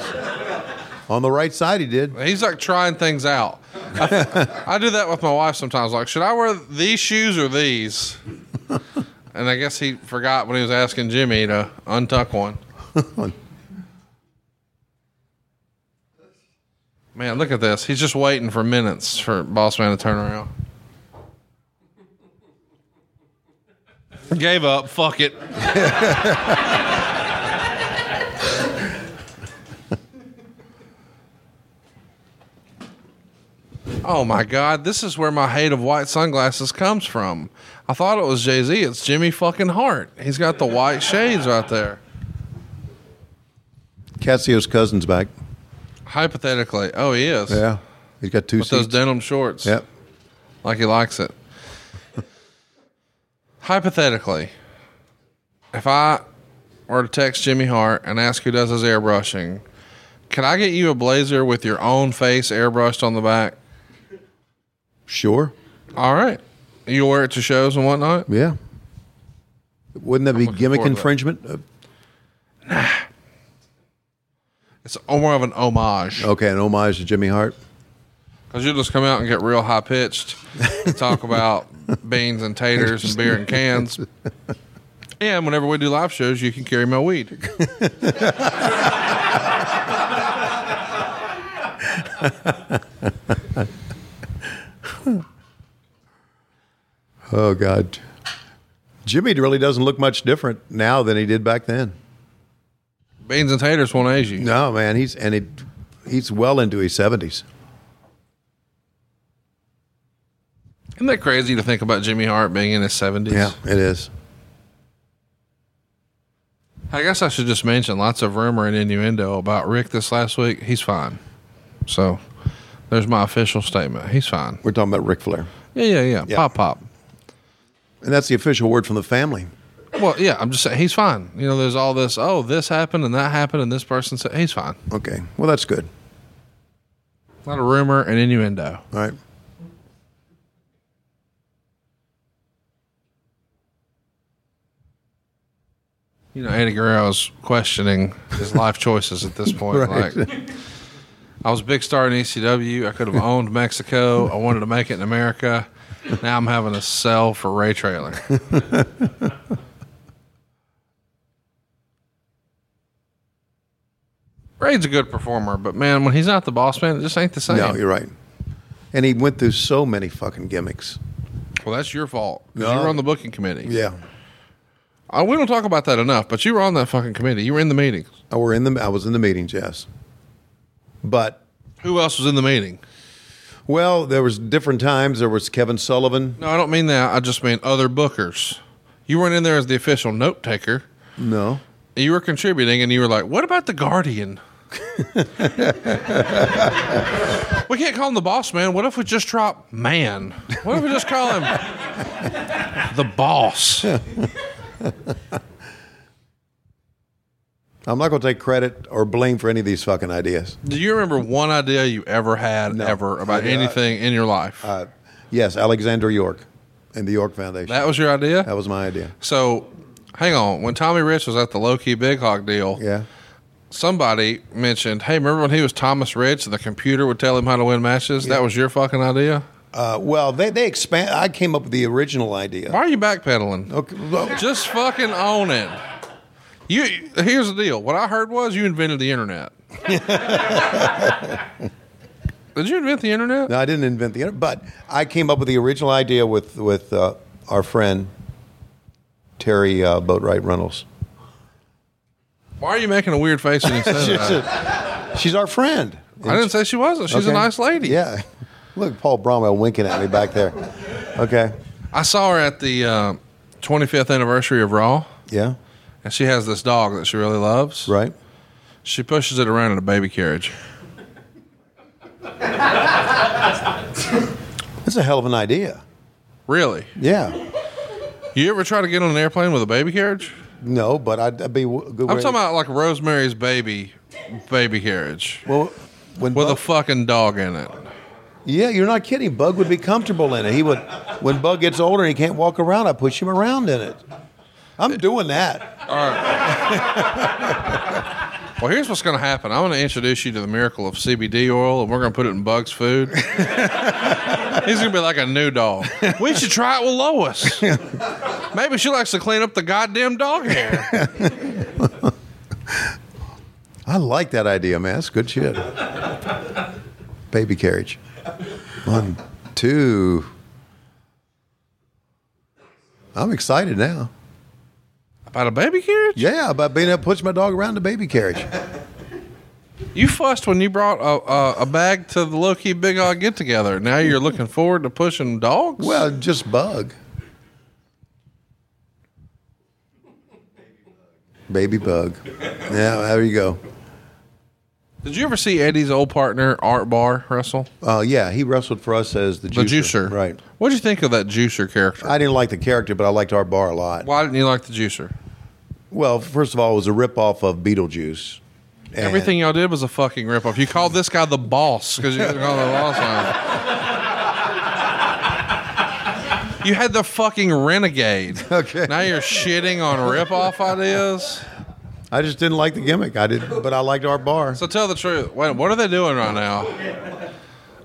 on the right side, he did. He's like trying things out. I, I do that with my wife sometimes. Like, should I wear these shoes or these? And I guess he forgot when he was asking Jimmy to untuck one. Man, look at this. He's just waiting for minutes for Boss Man to turn around. Gave up. Fuck it. Oh my God, this is where my hate of white sunglasses comes from. I thought it was Jay Z. It's Jimmy fucking Hart. He's got the white shades right there. Cassio's cousin's back. Hypothetically, oh, he is. Yeah, he's got two With those denim shorts. Yep. Like he likes it. Hypothetically, if I were to text Jimmy Hart and ask who does his airbrushing, can I get you a blazer with your own face airbrushed on the back? Sure. All right. You wear it to shows and whatnot? Yeah. Wouldn't that be gimmick that. infringement? Uh, It's more of an homage. Okay, an homage to Jimmy Hart. Because you'll just come out and get real high pitched and talk about beans and taters and beer and cans. And whenever we do live shows, you can carry my weed. Oh God, Jimmy really doesn't look much different now than he did back then. Beans and taters won't age you. No, man, he's and he, he's well into his seventies. Isn't that crazy to think about Jimmy Hart being in his 70s? Yeah, it is. I guess I should just mention lots of rumor and innuendo about Rick this last week. He's fine. So there's my official statement. He's fine. We're talking about Ric Flair, Yeah, yeah, yeah. Yeah. Pop, pop. and that's the official word from the family. Well, yeah, I'm just saying he's fine. You know, there's all this, oh, this happened and that happened and this person said he's fine. Okay, well that's good. A lot of rumor and innuendo. All right. You know, Eddie Guerrero's questioning his life choices at this point. Right. Like, I was a big star in ECW. I could have owned Mexico. I wanted to make it in America. Now I'm having to sell for Ray Traylor. Ray's a good performer, but man, when he's not the boss man, it just ain't the same. No, you're right. And he went through so many fucking gimmicks. well, that's your fault. 'cause No. You were on the booking committee. Yeah. Uh, we don't talk about that enough, but you were on that fucking committee. You were in the meetings. I were in the I was in the meetings, yes. But Who else was in the meeting? well, there was different times. There was Kevin Sullivan. No, I don't mean that. I just mean other bookers. You weren't in there as the official note taker. No. You were contributing, and you were like, "What about the Guardian?" we can't call him the boss man. What if we just drop man? What if we just call him the boss? I'm not going to take credit or blame for any of these fucking ideas. Do you remember one idea you ever had ever about I- I- anything in your life? Uh, yes, Alexander York and the York Foundation. that was your idea. that was my idea. So, hang on. When Tommy Rich was at the low key Big Hog deal, Yeah. somebody mentioned, "Hey, remember when he was Thomas Rich? and The computer would tell him how to win matches. That was your fucking idea. Uh, well, they they expand. I came up with the original idea. Why are you backpedaling? Okay. well, Just fucking own it. You here's the deal. What I heard was you invented the internet. Did you invent the internet? No, I didn't invent the internet, but I came up with the original idea with with uh, our friend Terry uh, Boatwright Reynolds. Why are you making a weird face when you say She's, that? she's our friend. I didn't say she wasn't. She's a Okay. nice lady. Yeah. Look, Paul Bromwell winking at me back there. Okay. I saw her at the uh, 25th anniversary of Raw, Yeah. and she has this dog that she really loves. Right. She pushes it around in a baby carriage. That's a hell of an idea. Really? Yeah. You ever try to get on an airplane with a baby carriage? No, but I'd, I'd be w- good. I'm way- talking about like Rosemary's baby baby carriage Well, when with a fucking dog in it. Yeah, you're not kidding. Bug would be comfortable in it. He would when Bug gets older and he can't walk around. I push him around in it. I'm doing that. All right. Well, here's what's going to happen. I'm going to introduce you to the miracle of CBD oil, and we're going to put it in Bug's food. He's going to be like a new dog. We should try it with Lois. Maybe she likes to clean up the goddamn dog hair. I like that idea, man. That's good shit. Baby carriage. One, two. I'm excited now. About a baby carriage? Yeah, about being able to push my dog around the baby carriage. You fussed when you brought a, a, a bag to the low key big hog get together. Now you're looking forward to pushing dogs? Well, just bug. Baby bug. Yeah, there you go. Did you ever see Eddie's old partner, Art Barr wrestle? Uh, yeah, he wrestled for us as the The juicer. juicer. Right. What did you think of that juicer character? I didn't like the character, but I liked Art Barr a lot. Why didn't you like the juicer? Well, first of all, it was a ripoff of Beetlejuice. And- Everything y'all did was a fucking ripoff. You called this guy the boss because you didn't the boss on. You had the fucking renegade. Okay. Now you're shitting on ripoff ideas. I just didn't like the gimmick. I did, but I liked Art Barr. So tell the truth. Wait, what are they doing right now?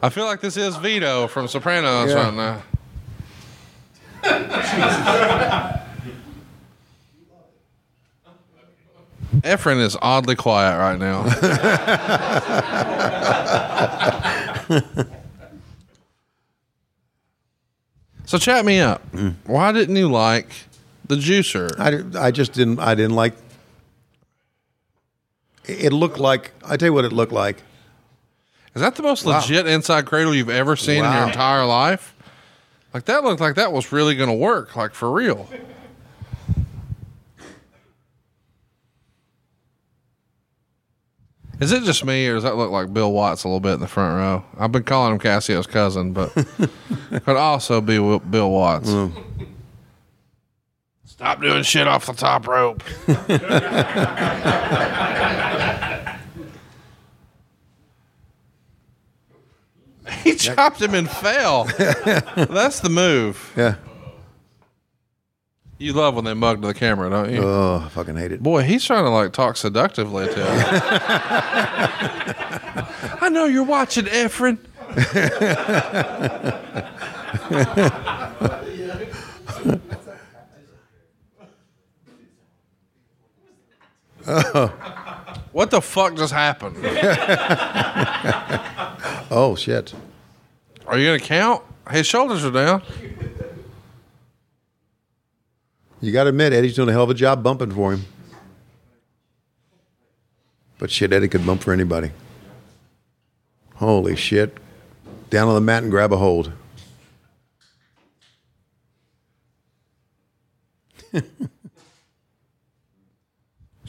I feel like this is Vito from Sopranos Yeah. right now. Efren is oddly quiet right now. so chat me up. Mm. Why didn't you like the juicer? I, I just didn't. I didn't like. It looked like. I tell you what, it looked like. Is that the most legit inside cradle you've ever seen in your entire life? Like that looked like that was really going to work, like for real. Is it just me, or does that look like Bill Watts a little bit in the front row? I've been calling him Cassio's cousin, but could also be Bill Watts. Mm. Stop doing shit off the top rope. he chopped him and fell. That's the move. Yeah. You love when they mug to the camera, don't you? Oh, I fucking hate it. Boy, he's trying to like talk seductively to him. I know you're watching, Efren. what the fuck just happened? Oh shit. Are you gonna count? His shoulders are down. You got to admit, Eddie's doing a hell of a job bumping for him. But shit, Eddie could bump for anybody. Holy shit. Down on the mat and grab a hold.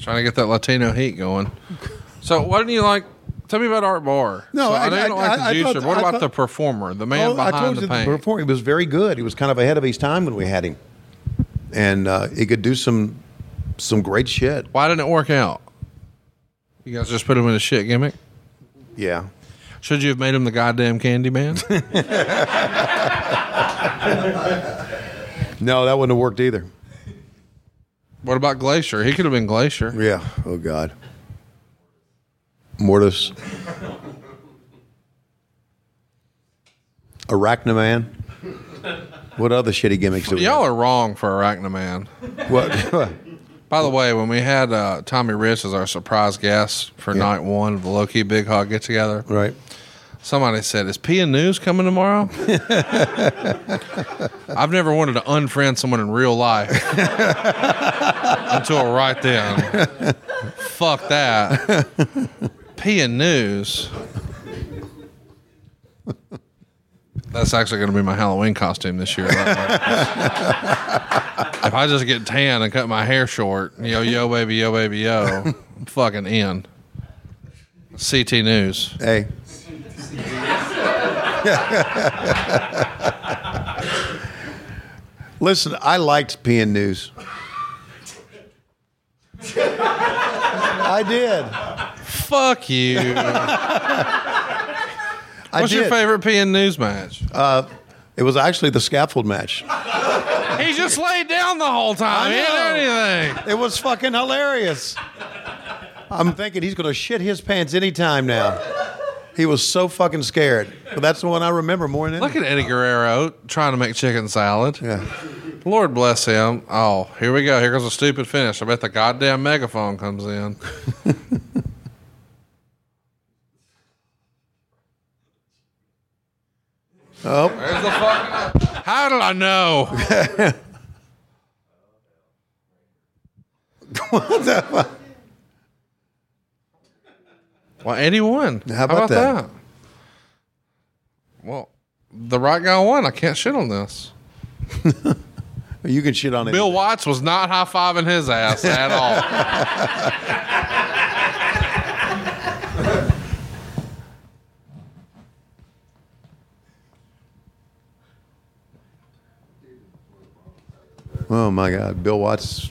Trying to get that Latino heat going. So, why didn't you like? Tell me about Art Barr. No, so, I- I, know you don't like the I- I juicer. thought- what about thought- the performer, the man Oh, I behind told the you paint? before he was very good. He was kind of ahead of his time when we had him, and uh, he could do some some great shit. Why didn't it work out? You guys just put him in a shit gimmick. Yeah, Should you have made him the goddamn candy man? no, that wouldn't have worked either. What about Glacier? He could have been Glacier. Yeah. Oh God. Mortis. Arachnaman. What other shitty gimmicks do we Y'all have? are wrong for Arachnaman. What? By the way, when we had uh, Tommy Rich as our surprise guest for night one of the Low Key Big Hog get together, right. somebody said, "Is PN News coming tomorrow?" I've never wanted to unfriend someone in real life until right then. Fuck that. PN News. That's actually going to be my Halloween costume this year. if I just get tan and cut my hair short, yo yo baby yo baby yo, I'm fucking in. CT News. Hey. Listen, I liked PN News. I did. Fuck you. What's your did. favorite PN News match? Uh, it was actually the scaffold match. he just laid down the whole time. He didn't do anything. It was fucking hilarious. I'm thinking he's going to shit his pants anytime now. He was so fucking scared. But that's the one I remember more than Look anything. at Eddie Guerrero trying to make chicken salad. Yeah. Lord bless him. Oh, here we go. Here goes a stupid finish. I bet the goddamn megaphone comes in. Oh, There's the fucking. How did I know? what the fuck? Well, Eddie won. How about that? Well, the right guy won. I can't shit on this. You can shit on it. Bill Watts was not high fiving his ass at all. Oh my God, Bill Watts,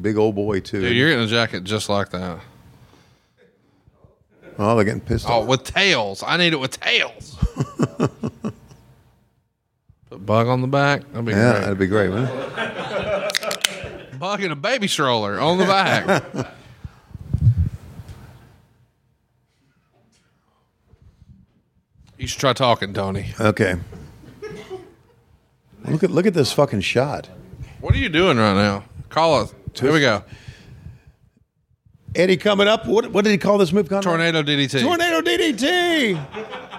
big old boy too. Dude, you're getting a jacket just like that. oh, they're getting pissed Oh, off. with tails. I need it with tails. Put bug on the back. That'd be Yeah, great. that'd be great, wouldn't it? Bug in a baby stroller on the back. you should try talking, Tony. Okay. Look at look at this fucking shot. What are you doing right now? Call us. Here we go. Eddie coming up. What what did he call this move? Conrad? Tornado DDT. Tornado DDT.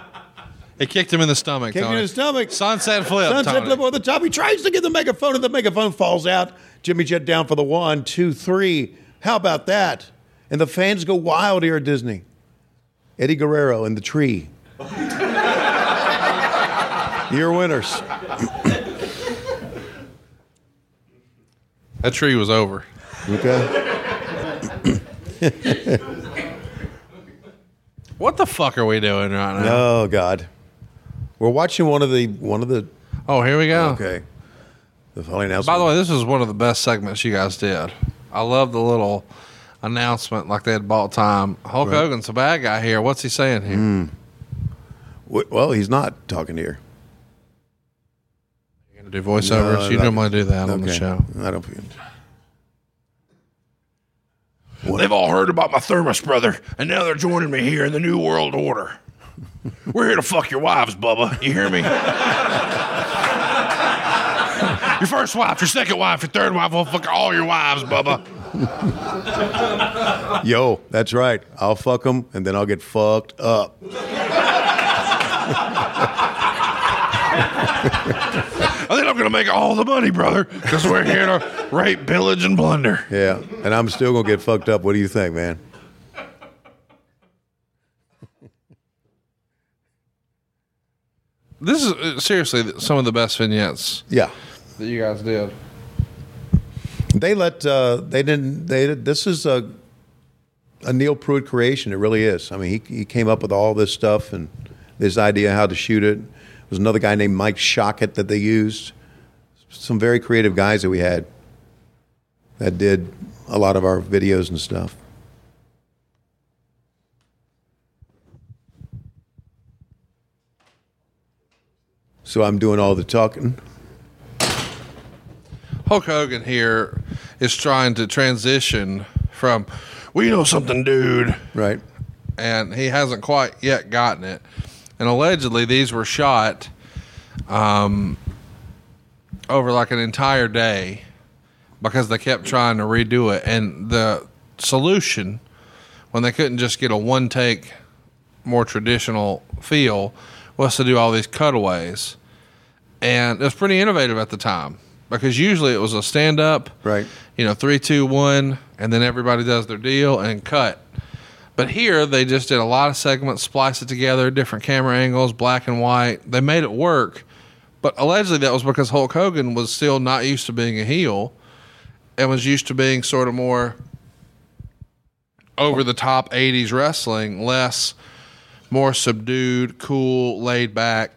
It kicked him in the stomach. Kicked him in the stomach. Sunset flip. Sunset Tony. flip over the top. He tries to get the megaphone, and the megaphone falls out. Jimmy Jet down for the one, two, three. How about that? And the fans go wild here at Disney. Eddie Guerrero in the tree. Your winners. That tree was over. Okay. What the fuck are we doing right now? Oh God. We're watching one of the one of the. Oh, here we go. Okay. The following announcement. By the way, this is one of the best segments you guys did. I love the little announcement like they had bought time. Hulk Hogan's a bad guy here. What's he saying here? Hmm. W- well, he's not talking here. You're gonna do voiceovers? No, you no. normally do that on the show. I don't. Well, they've all heard about my thermos, brother, and now they're joining me here in the New World Order. We're here to fuck your wives, Bubba. You hear me? your first wife, your second wife, your third wife, we'll fuck all your wives, Bubba. Yo, that's right. I'll fuck them and then I'll get fucked up. I think I'm gonna make all the money, brother, because we're here to rape, pillage, and plunder. Yeah, and I'm still gonna get fucked up. What do you think, man? This is uh, seriously some of the best vignettes Yeah, that you guys did. they let uh, they didn't they this is a a Neil Pruitt creation. It really is. I mean, he he came up with all this stuff and this idea how to shoot it. There was another guy named Mike Shockett that they used. Some very creative guys that we had that did a lot of our videos and stuff. So I'm doing all the talking. Hulk Hogan here is trying to transition from we know something, dude. Right. and he hasn't quite yet gotten it. And allegedly, these were shot um, over like an entire day because they kept trying to redo it. And the solution, when they couldn't just get a one take, more traditional feel, was to do all these cutaways. And it was pretty innovative at the time because usually it was a stand up, Right. you know, three, two, one, and then everybody does their deal and cut. But here they just did a lot of segments, splice it together, different camera angles, black and white. They made it work. But allegedly that was because Hulk Hogan was still not used to being a heel and was used to being sort of more over the top 80s wrestling, less more subdued, cool, laid back.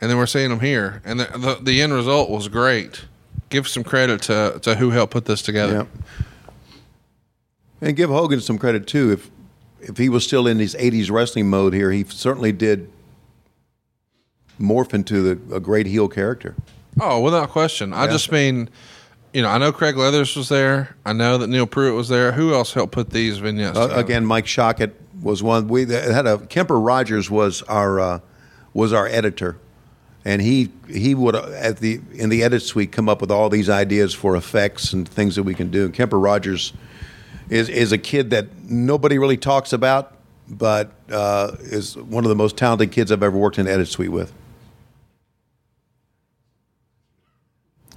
And then we're seeing them here. And the, the, the end result was great. Give some credit to, to who helped put this together. Yeah. And give Hogan some credit too. If if he was still in his '80s wrestling mode here, he certainly did morph into the, a great heel character. Oh, without question. I just mean, you know, I know Craig Leathers was there. I know that Neil Pruitt was there. Who else helped put these vignettes? Uh, again, Mike Shockett was one. We had a Kemper Rogers was our uh, was our editor, and he he would uh, at the in the edit suite come up with all these ideas for effects and things that we can do. Kemper Rogers is is a kid that nobody really talks about, but uh, is one of the most talented kids I've ever worked in edit suite with.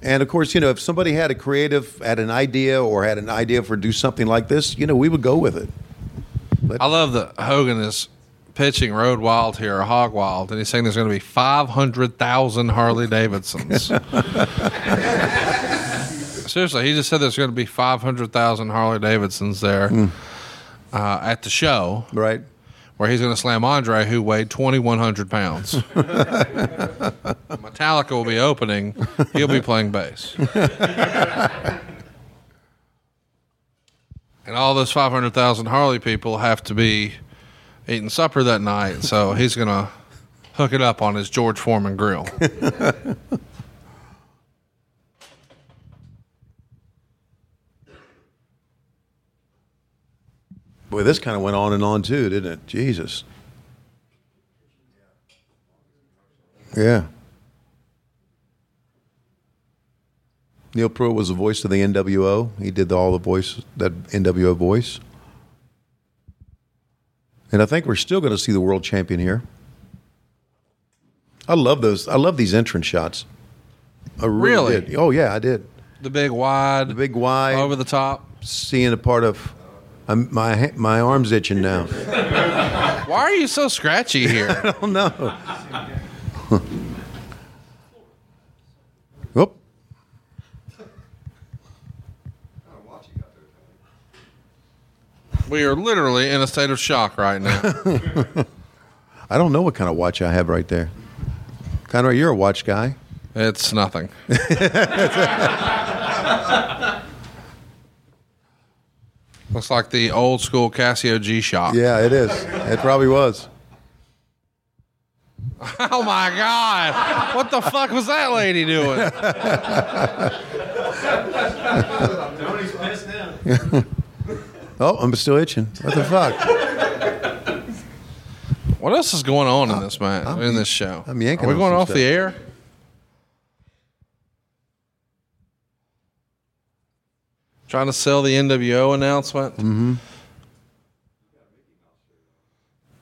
And of course, you know, if somebody had a creative, had an idea, or had an idea for do something like this, you know, we would go with it. I love that Hogan is pitching Road Wild here, or Hog Wild, and he's saying there's going to be 500,000 Harley Davidsons. Seriously, he just said there's going to be 500,000 Harley Davidsons there uh, at the show Right. Where he's going to slam Andre, who weighed 2,100 pounds. Metallica will be opening. He'll be playing bass. and all those 500,000 Harley people have to be eating supper that night. So he's going to hook it up on his George Foreman grill. Boy, this kind of went on and on too, didn't it? Jesus. Yeah. Neil Pruitt was the voice of the NWO. He did all the voice, that NWO voice. And I think we're still going to see the world champion here. I love those. I love these entrance shots. I really, Really? did. Oh yeah, I did. The big wide, The big wide over the top. seeing a part of I'm, my my arms itching now. Why are you so scratchy here? Oh no. Whoop. we are literally in a state of shock right now. I don't know what kind of watch I have right there. Conrad, you're a watch guy. It's nothing. Looks like the old school Casio G Shock. Yeah, it is. It probably was. Oh my God. What the fuck was that lady doing? Oh, I'm still itching. What the fuck? What else is going on in this man in this show? I'm yanking Are we going off stuff. the air? Trying to sell the NWO announcement. Mm-hmm.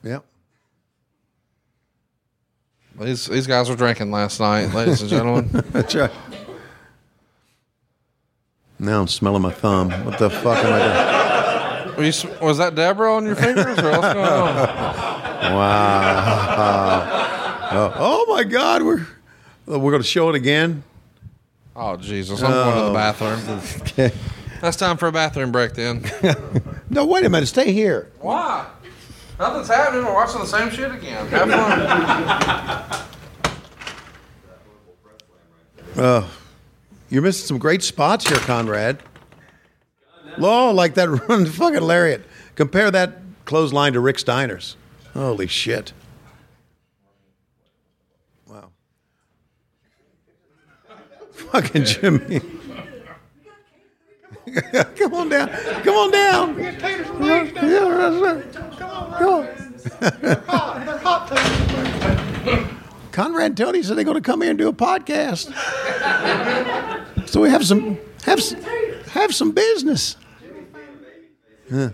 Yeah. These these guys were drinking last night, ladies and gentlemen. That's right. Now I'm smelling my thumb. What the fuck am I doing? Were you was that Deborah on your fingers, or what's going on? Wow. Oh, oh my God, we're we're going to show it again. Oh Jesus! I'm going to the bathroom. Okay. That's time for a bathroom break then. No, wait a minute. Stay here. Why? Nothing's happening. We're watching the same shit again. Have fun. Uh, you're missing some great spots here, Conrad. Law like that run fucking lariat. Compare that clothesline to Rick Steiner's. Holy shit. Wow. Fucking Jimmy. Come on down. Come on down. Yeah, that's right. Come on. Conrad and Tony said they're going to come here and do a podcast. So we have some have have some business. Yeah.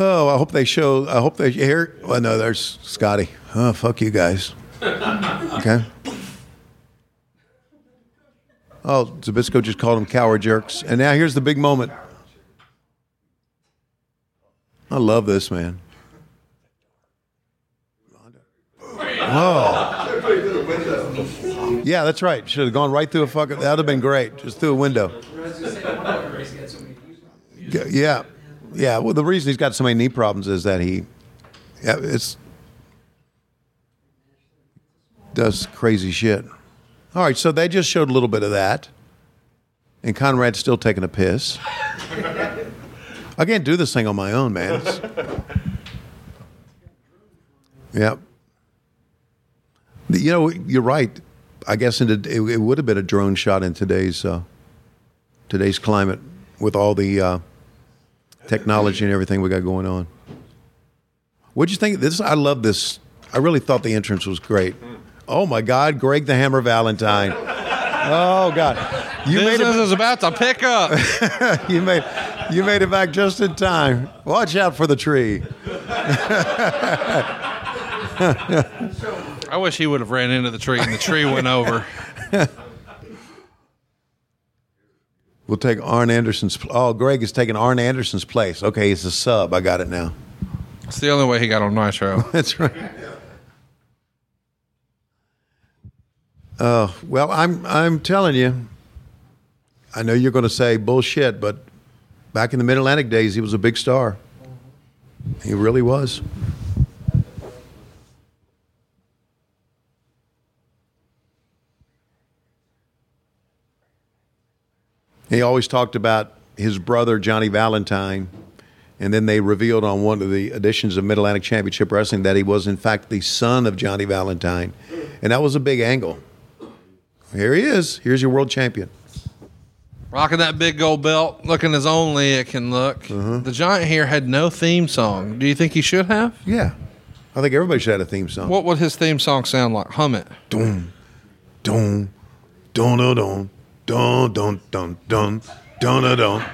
Oh, I hope they show. I hope they hear. Well, oh, no, there's Scotty. Oh, fuck you guys. Okay. Oh, Zbyszko just called them coward jerks. And now here's the big moment. I love this man. Oh. Yeah, that's right. Should have gone right through a fucking. That would have been great. Just through a window. Yeah, yeah. Well, the reason he's got so many knee problems is that he, yeah, it's does crazy shit. All right, so they just showed a little bit of that, and Conrad's still taking a piss. I can't do this thing on my own, man. It's- Yep. You know, you're right. I guess in the, it, would have been a drone shot in today's uh, today's climate with all the uh, technology and everything we got going on. What'd you think? This I love this. I really thought the entrance was great. Oh my God, Greg the Hammer Valentine. Oh God, you made Business it. is about to pick up. You made you made it back just in time. Watch out for the tree. I wish he would have ran into the tree and the tree went over. We'll take Arn Anderson's. Oh, Greg is taking Arn Anderson's place. Okay, he's a sub. I got it now. It's the only way he got on Nitro. That's right. Oh well, I'm I'm telling you. I know you're going to say bullshit, but back in the Mid Atlantic days, he was a big star. He really was. He always talked about his brother Johnny Valentine, and then they revealed on one of the editions of Mid Atlantic Championship Wrestling that he was in fact the son of Johnny Valentine, and that was a big angle. Here he is. Here's your world champion. Rocking that big gold belt, looking as only it can look. Mm-hmm. The giant here had no theme song. Do you think he should have? Yeah, I think everybody should have a theme song. What would his theme song sound like? Hum it. Dun, dun, dun, dun, dun, dun, dun, dun, dun, dun, dun, dun,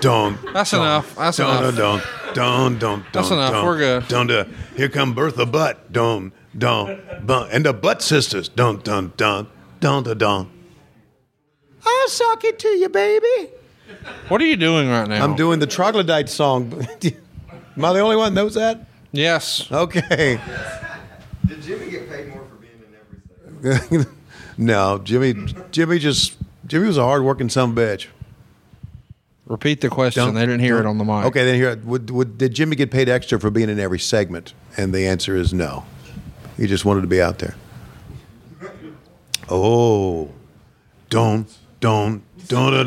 dun. That's dun, enough. That's dun, enough. Dun, dun, dun, That's dun, enough. dun, We're good. Dun, dun. Here come Bertha Butt. Dun, dun, dun. And the Butt Sisters. Dun, dun, dun, dun, dun, dun. I'll suck it to you, baby. What are you doing right now? I'm doing the Troglodyte song. Am I the only one that knows that? Yes. Okay. Did Jimmy get paid more for being in every segment? no, Jimmy. Jimmy just. Jimmy was a hard-working son of a bitch. Repeat the question. Don't- they didn't hear it on the mic. Okay, then here. Would, would, did Jimmy get paid extra for being in every segment? And the answer is no. He just wanted to be out there. Oh, don't, don't, don't, don't,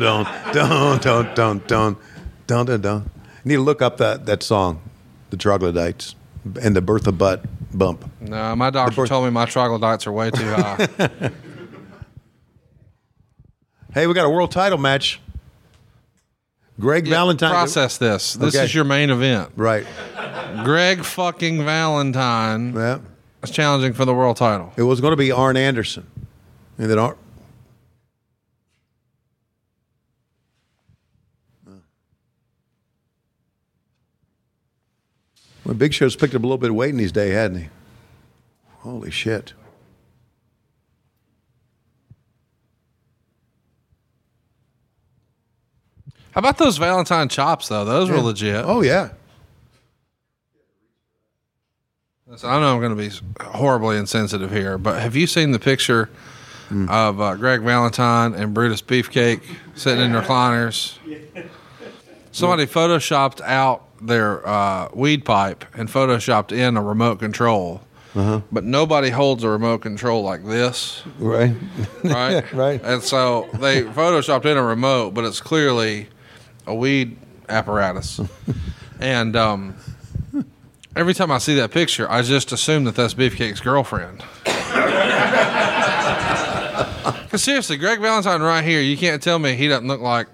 don't, don't, don't, don't, don't, don't, don't, don't. Need to look up that, that song, the Troglodytes, and the Bertha Butt bump. No, my doctor birth- told me my troglodytes are way too high. Hey, we got a world title match. Greg Valentine. Process this. This Okay. is your main event. Right. Greg fucking Valentine Yeah. is challenging for the world title. It was going to be Arn Anderson. And then Arn. Well, Big Show's picked up a little bit of weight in these days, hadn't he? Holy shit. How about those Valentine chops though? Those were legit. Oh, yeah. Listen, I know I'm going to be horribly insensitive here, but have you seen the picture of uh, Greg Valentine and Brutus Beefcake sitting in recliners? Somebody photoshopped out their uh, weed pipe and photoshopped in a remote control, but nobody holds a remote control like this, Right. right? Right. And so they photoshopped in a remote, but it's clearly a weed apparatus. and um, every time I see that picture, I just assume that that's Beefcake's girlfriend. Because seriously, Greg Valentine right here, you can't tell me he doesn't look like,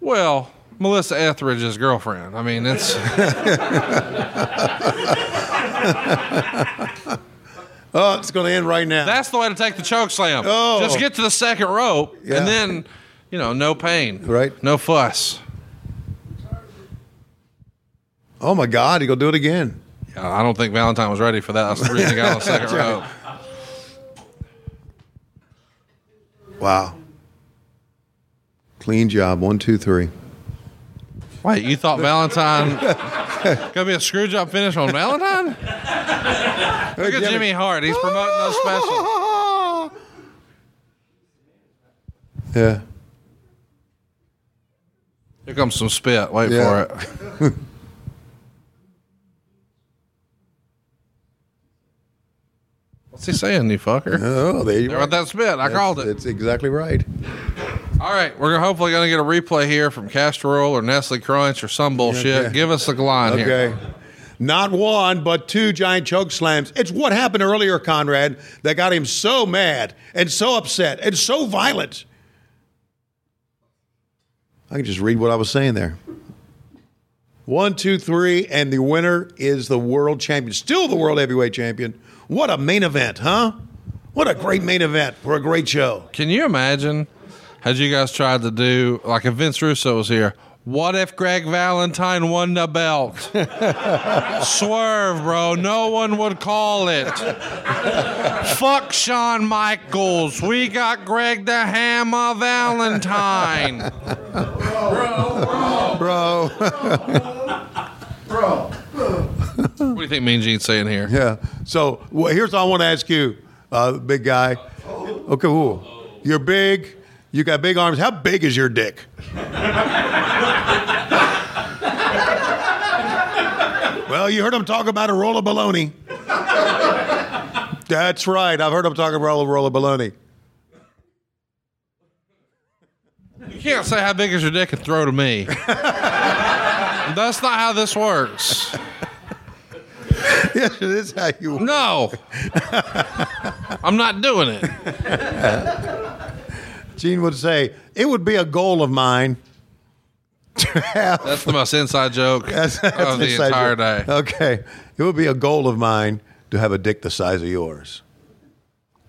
well, Melissa Etheridge's girlfriend. I mean, it's Oh, it's going to end right now. that's the way to take the choke slam. Oh. Just get to the second rope, Yeah. and then, you know, no pain, Right. No fuss. oh, my God. He's going to do it again. I don't think Valentine was ready for that. That's the reason he got on the second rope. Wow. Clean job. One, two, three. Wait, you thought Valentine gonna be a screw job finish on Valentine? Look at Jimmy Hart. He's promoting those specials. Yeah. Here comes some spit. Wait Yeah. for it. What's he saying, you fucker? Oh, there you went that spit. I called it. That's exactly right. All right, we're hopefully going to get a replay here from Castor Oil or Nestle Crunch or some bullshit. Okay. Give us the line here. Okay. Not one, but two giant choke slams. It's what happened earlier, Conrad, that got him so mad and so upset and so violent. I can just read what I was saying there. One, two, three, and the winner is the world champion. Still the world heavyweight champion. What a main event, huh? What a great main event for a great show. Can you imagine had you guys tried to do like if Vince Russo was here? What if Greg Valentine won the belt? Swerve, bro. No one would call it. Fuck Shawn Michaels. We got Greg the Hammer Valentine. Bro. What do you think Mean Gene's saying here? Yeah. So well, here's what I want to ask you, uh, big guy. Okay. You're big. You got big arms. How big is your dick? well, you heard him talk about a roll of baloney. That's right. I've heard him talk about a roll of baloney. You can't say how big is your dick and throw to me. That's not how this works. Yes, it is how you. No. I'm not doing it. Gene would say it would be a goal of mine to have. That's the most inside joke That's, that's of the entire joke. day. Okay. It would be a goal of mine to have a dick the size of yours.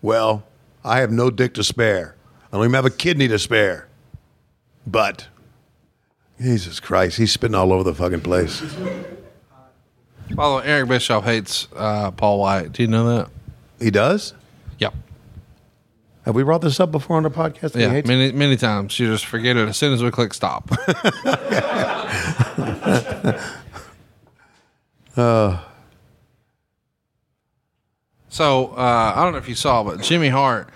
Well, I have no dick to spare. I don't even have a kidney to spare. But, Jesus Christ, he's spitting all over the fucking place. By the way, Eric Bischoff hates uh, Paul White. Do you know that? He does? Yep. Have we brought this up before on the podcast? that he Yeah, hates? many many times. You just forget it as soon as we click stop. So uh, I don't know if you saw, but Jimmy Hart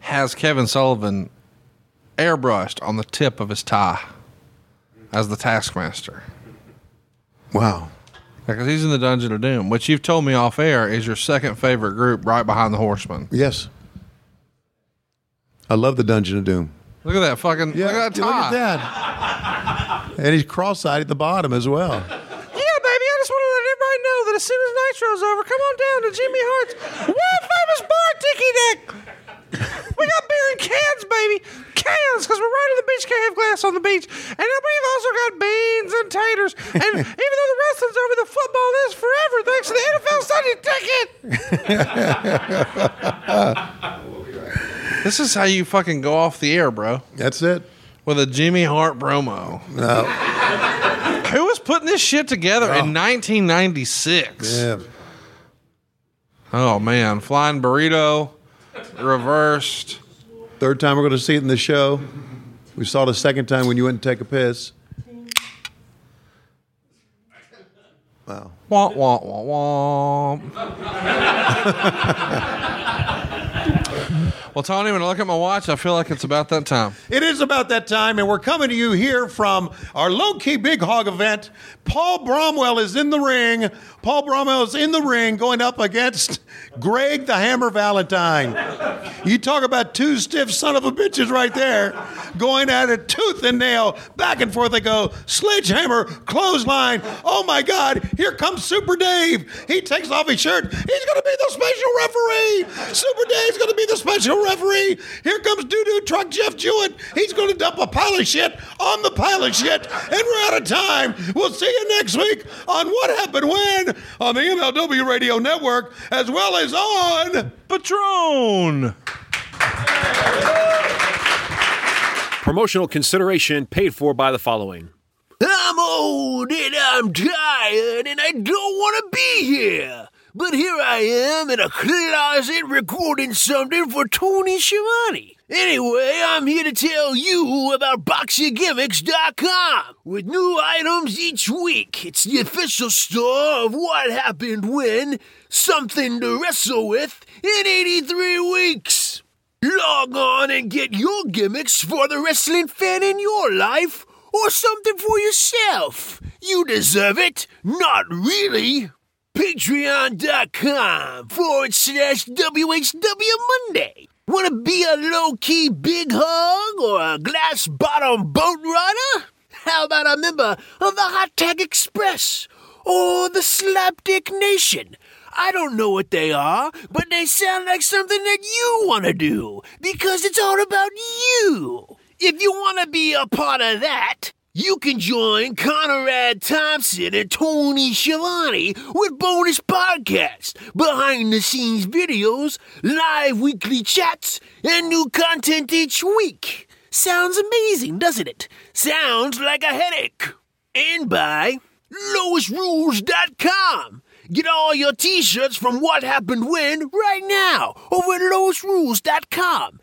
has Kevin Sullivan airbrushed on the tip of his tie as the Taskmaster. Wow. Because he's in the Dungeon of Doom, which you've told me off air is your second favorite group right behind the Horsemen. Yes. I love the Dungeon of Doom. Look at that fucking look at that tie. Look at that. and he's cross-eyed at the bottom as well. Yeah, baby, I just want to let everybody know that as soon as Nitro's over, come on down to Jimmy Hart's world famous bar, Tiki Deck. We got beer in cans, baby. Cans, because we're right on the beach. Can't have glass on the beach. And then we've also got beans and taters. And even though the wrestling's over, the football is forever thanks to the NFL Sunday ticket. this is how you fucking go off the air, bro. That's it. With a Jimmy Hart promo. Who was putting this shit together in 1996? Yeah. Oh man, flying burrito, reversed. Third time we're going to see it in the show. We saw it the second time when you went to take a piss. Wow. Womp womp womp womp. well, Tony, when I look at my watch, I feel like it's about that time. It is about that time, and we're coming to you here from our low key big hog event. Paul Bromwell is in the ring. Paul Bromwell is in the ring going up against Greg the Hammer Valentine. You talk about two stiff son of a bitches right there going at it tooth and nail. Back and forth they go. Sledgehammer, clothesline. Oh my God, here comes Super Dave. He takes off his shirt. He's going to be the special referee. Super Dave's going to be the special referee. Here comes Doo Doo Truck Jeff Jewett. He's going to dump a pile of shit on the pile of shit. And we're out of time. We'll see you next week on What Happened When on the MLW Radio Network as well as on. Patreon. Promotional consideration paid for by the following. I'm old and I'm tired and I don't want to be here. But here I am in a closet recording something for Tony Schiavone. Anyway, I'm here to tell you about BoxOfGimmicks.com. With new items each week, it's the official store of what happened when, something to wrestle with in 83 weeks. Log on and get your gimmicks for the wrestling fan in your life or something for yourself. You deserve it. Not really. Patreon.com forward slash WHW Monday. Want to be a low key big hog or a glass bottom boat rider? How about a member of the Hot Tag Express or the Slapdick Nation? I don't know what they are, but they sound like something that you want to do because it's all about you. If you want to be a part of that, you can join Conrad Thompson and Tony Schiavone with bonus podcasts, behind the scenes videos, live weekly chats, and new content each week. Sounds amazing, doesn't it? Sounds like a headache. And by LoisRules.com. Get all your t shirts from What Happened When right now over at LoisRules.com.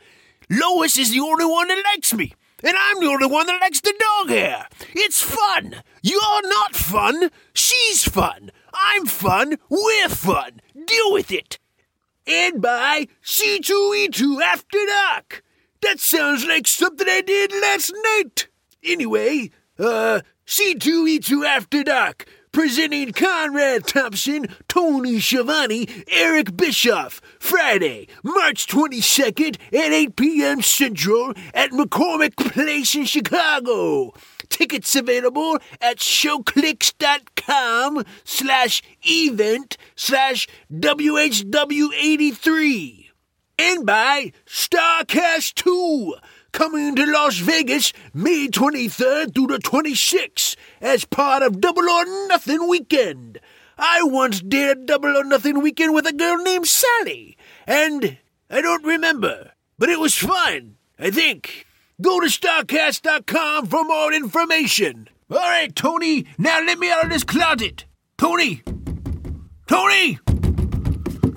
Lois is the only one that likes me. And I'm the only one that likes the dog hair. It's fun. You're not fun. She's fun. I'm fun. We're fun. Deal with it. And by C2E2 After Dark. That sounds like something I did last night. Anyway, uh, C2E2 After Dark. Presenting Conrad Thompson, Tony Schiavone, Eric Bischoff, Friday, March 22nd at 8 p.m. Central at McCormick Place in Chicago. Tickets available at showclix.com slash event slash WHW83. And by Starrcast 2 coming to Las Vegas May 23rd through the 26th as part of Double or Nothing Weekend. I once did Double or Nothing Weekend with a girl named Sally, and I don't remember, but it was fun, I think. Go to Starrcast.com for more information. All right, Tony, now let me out of this closet. Tony! Tony!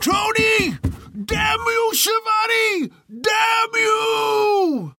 Tony! Damn you, Schiavone! Damn you!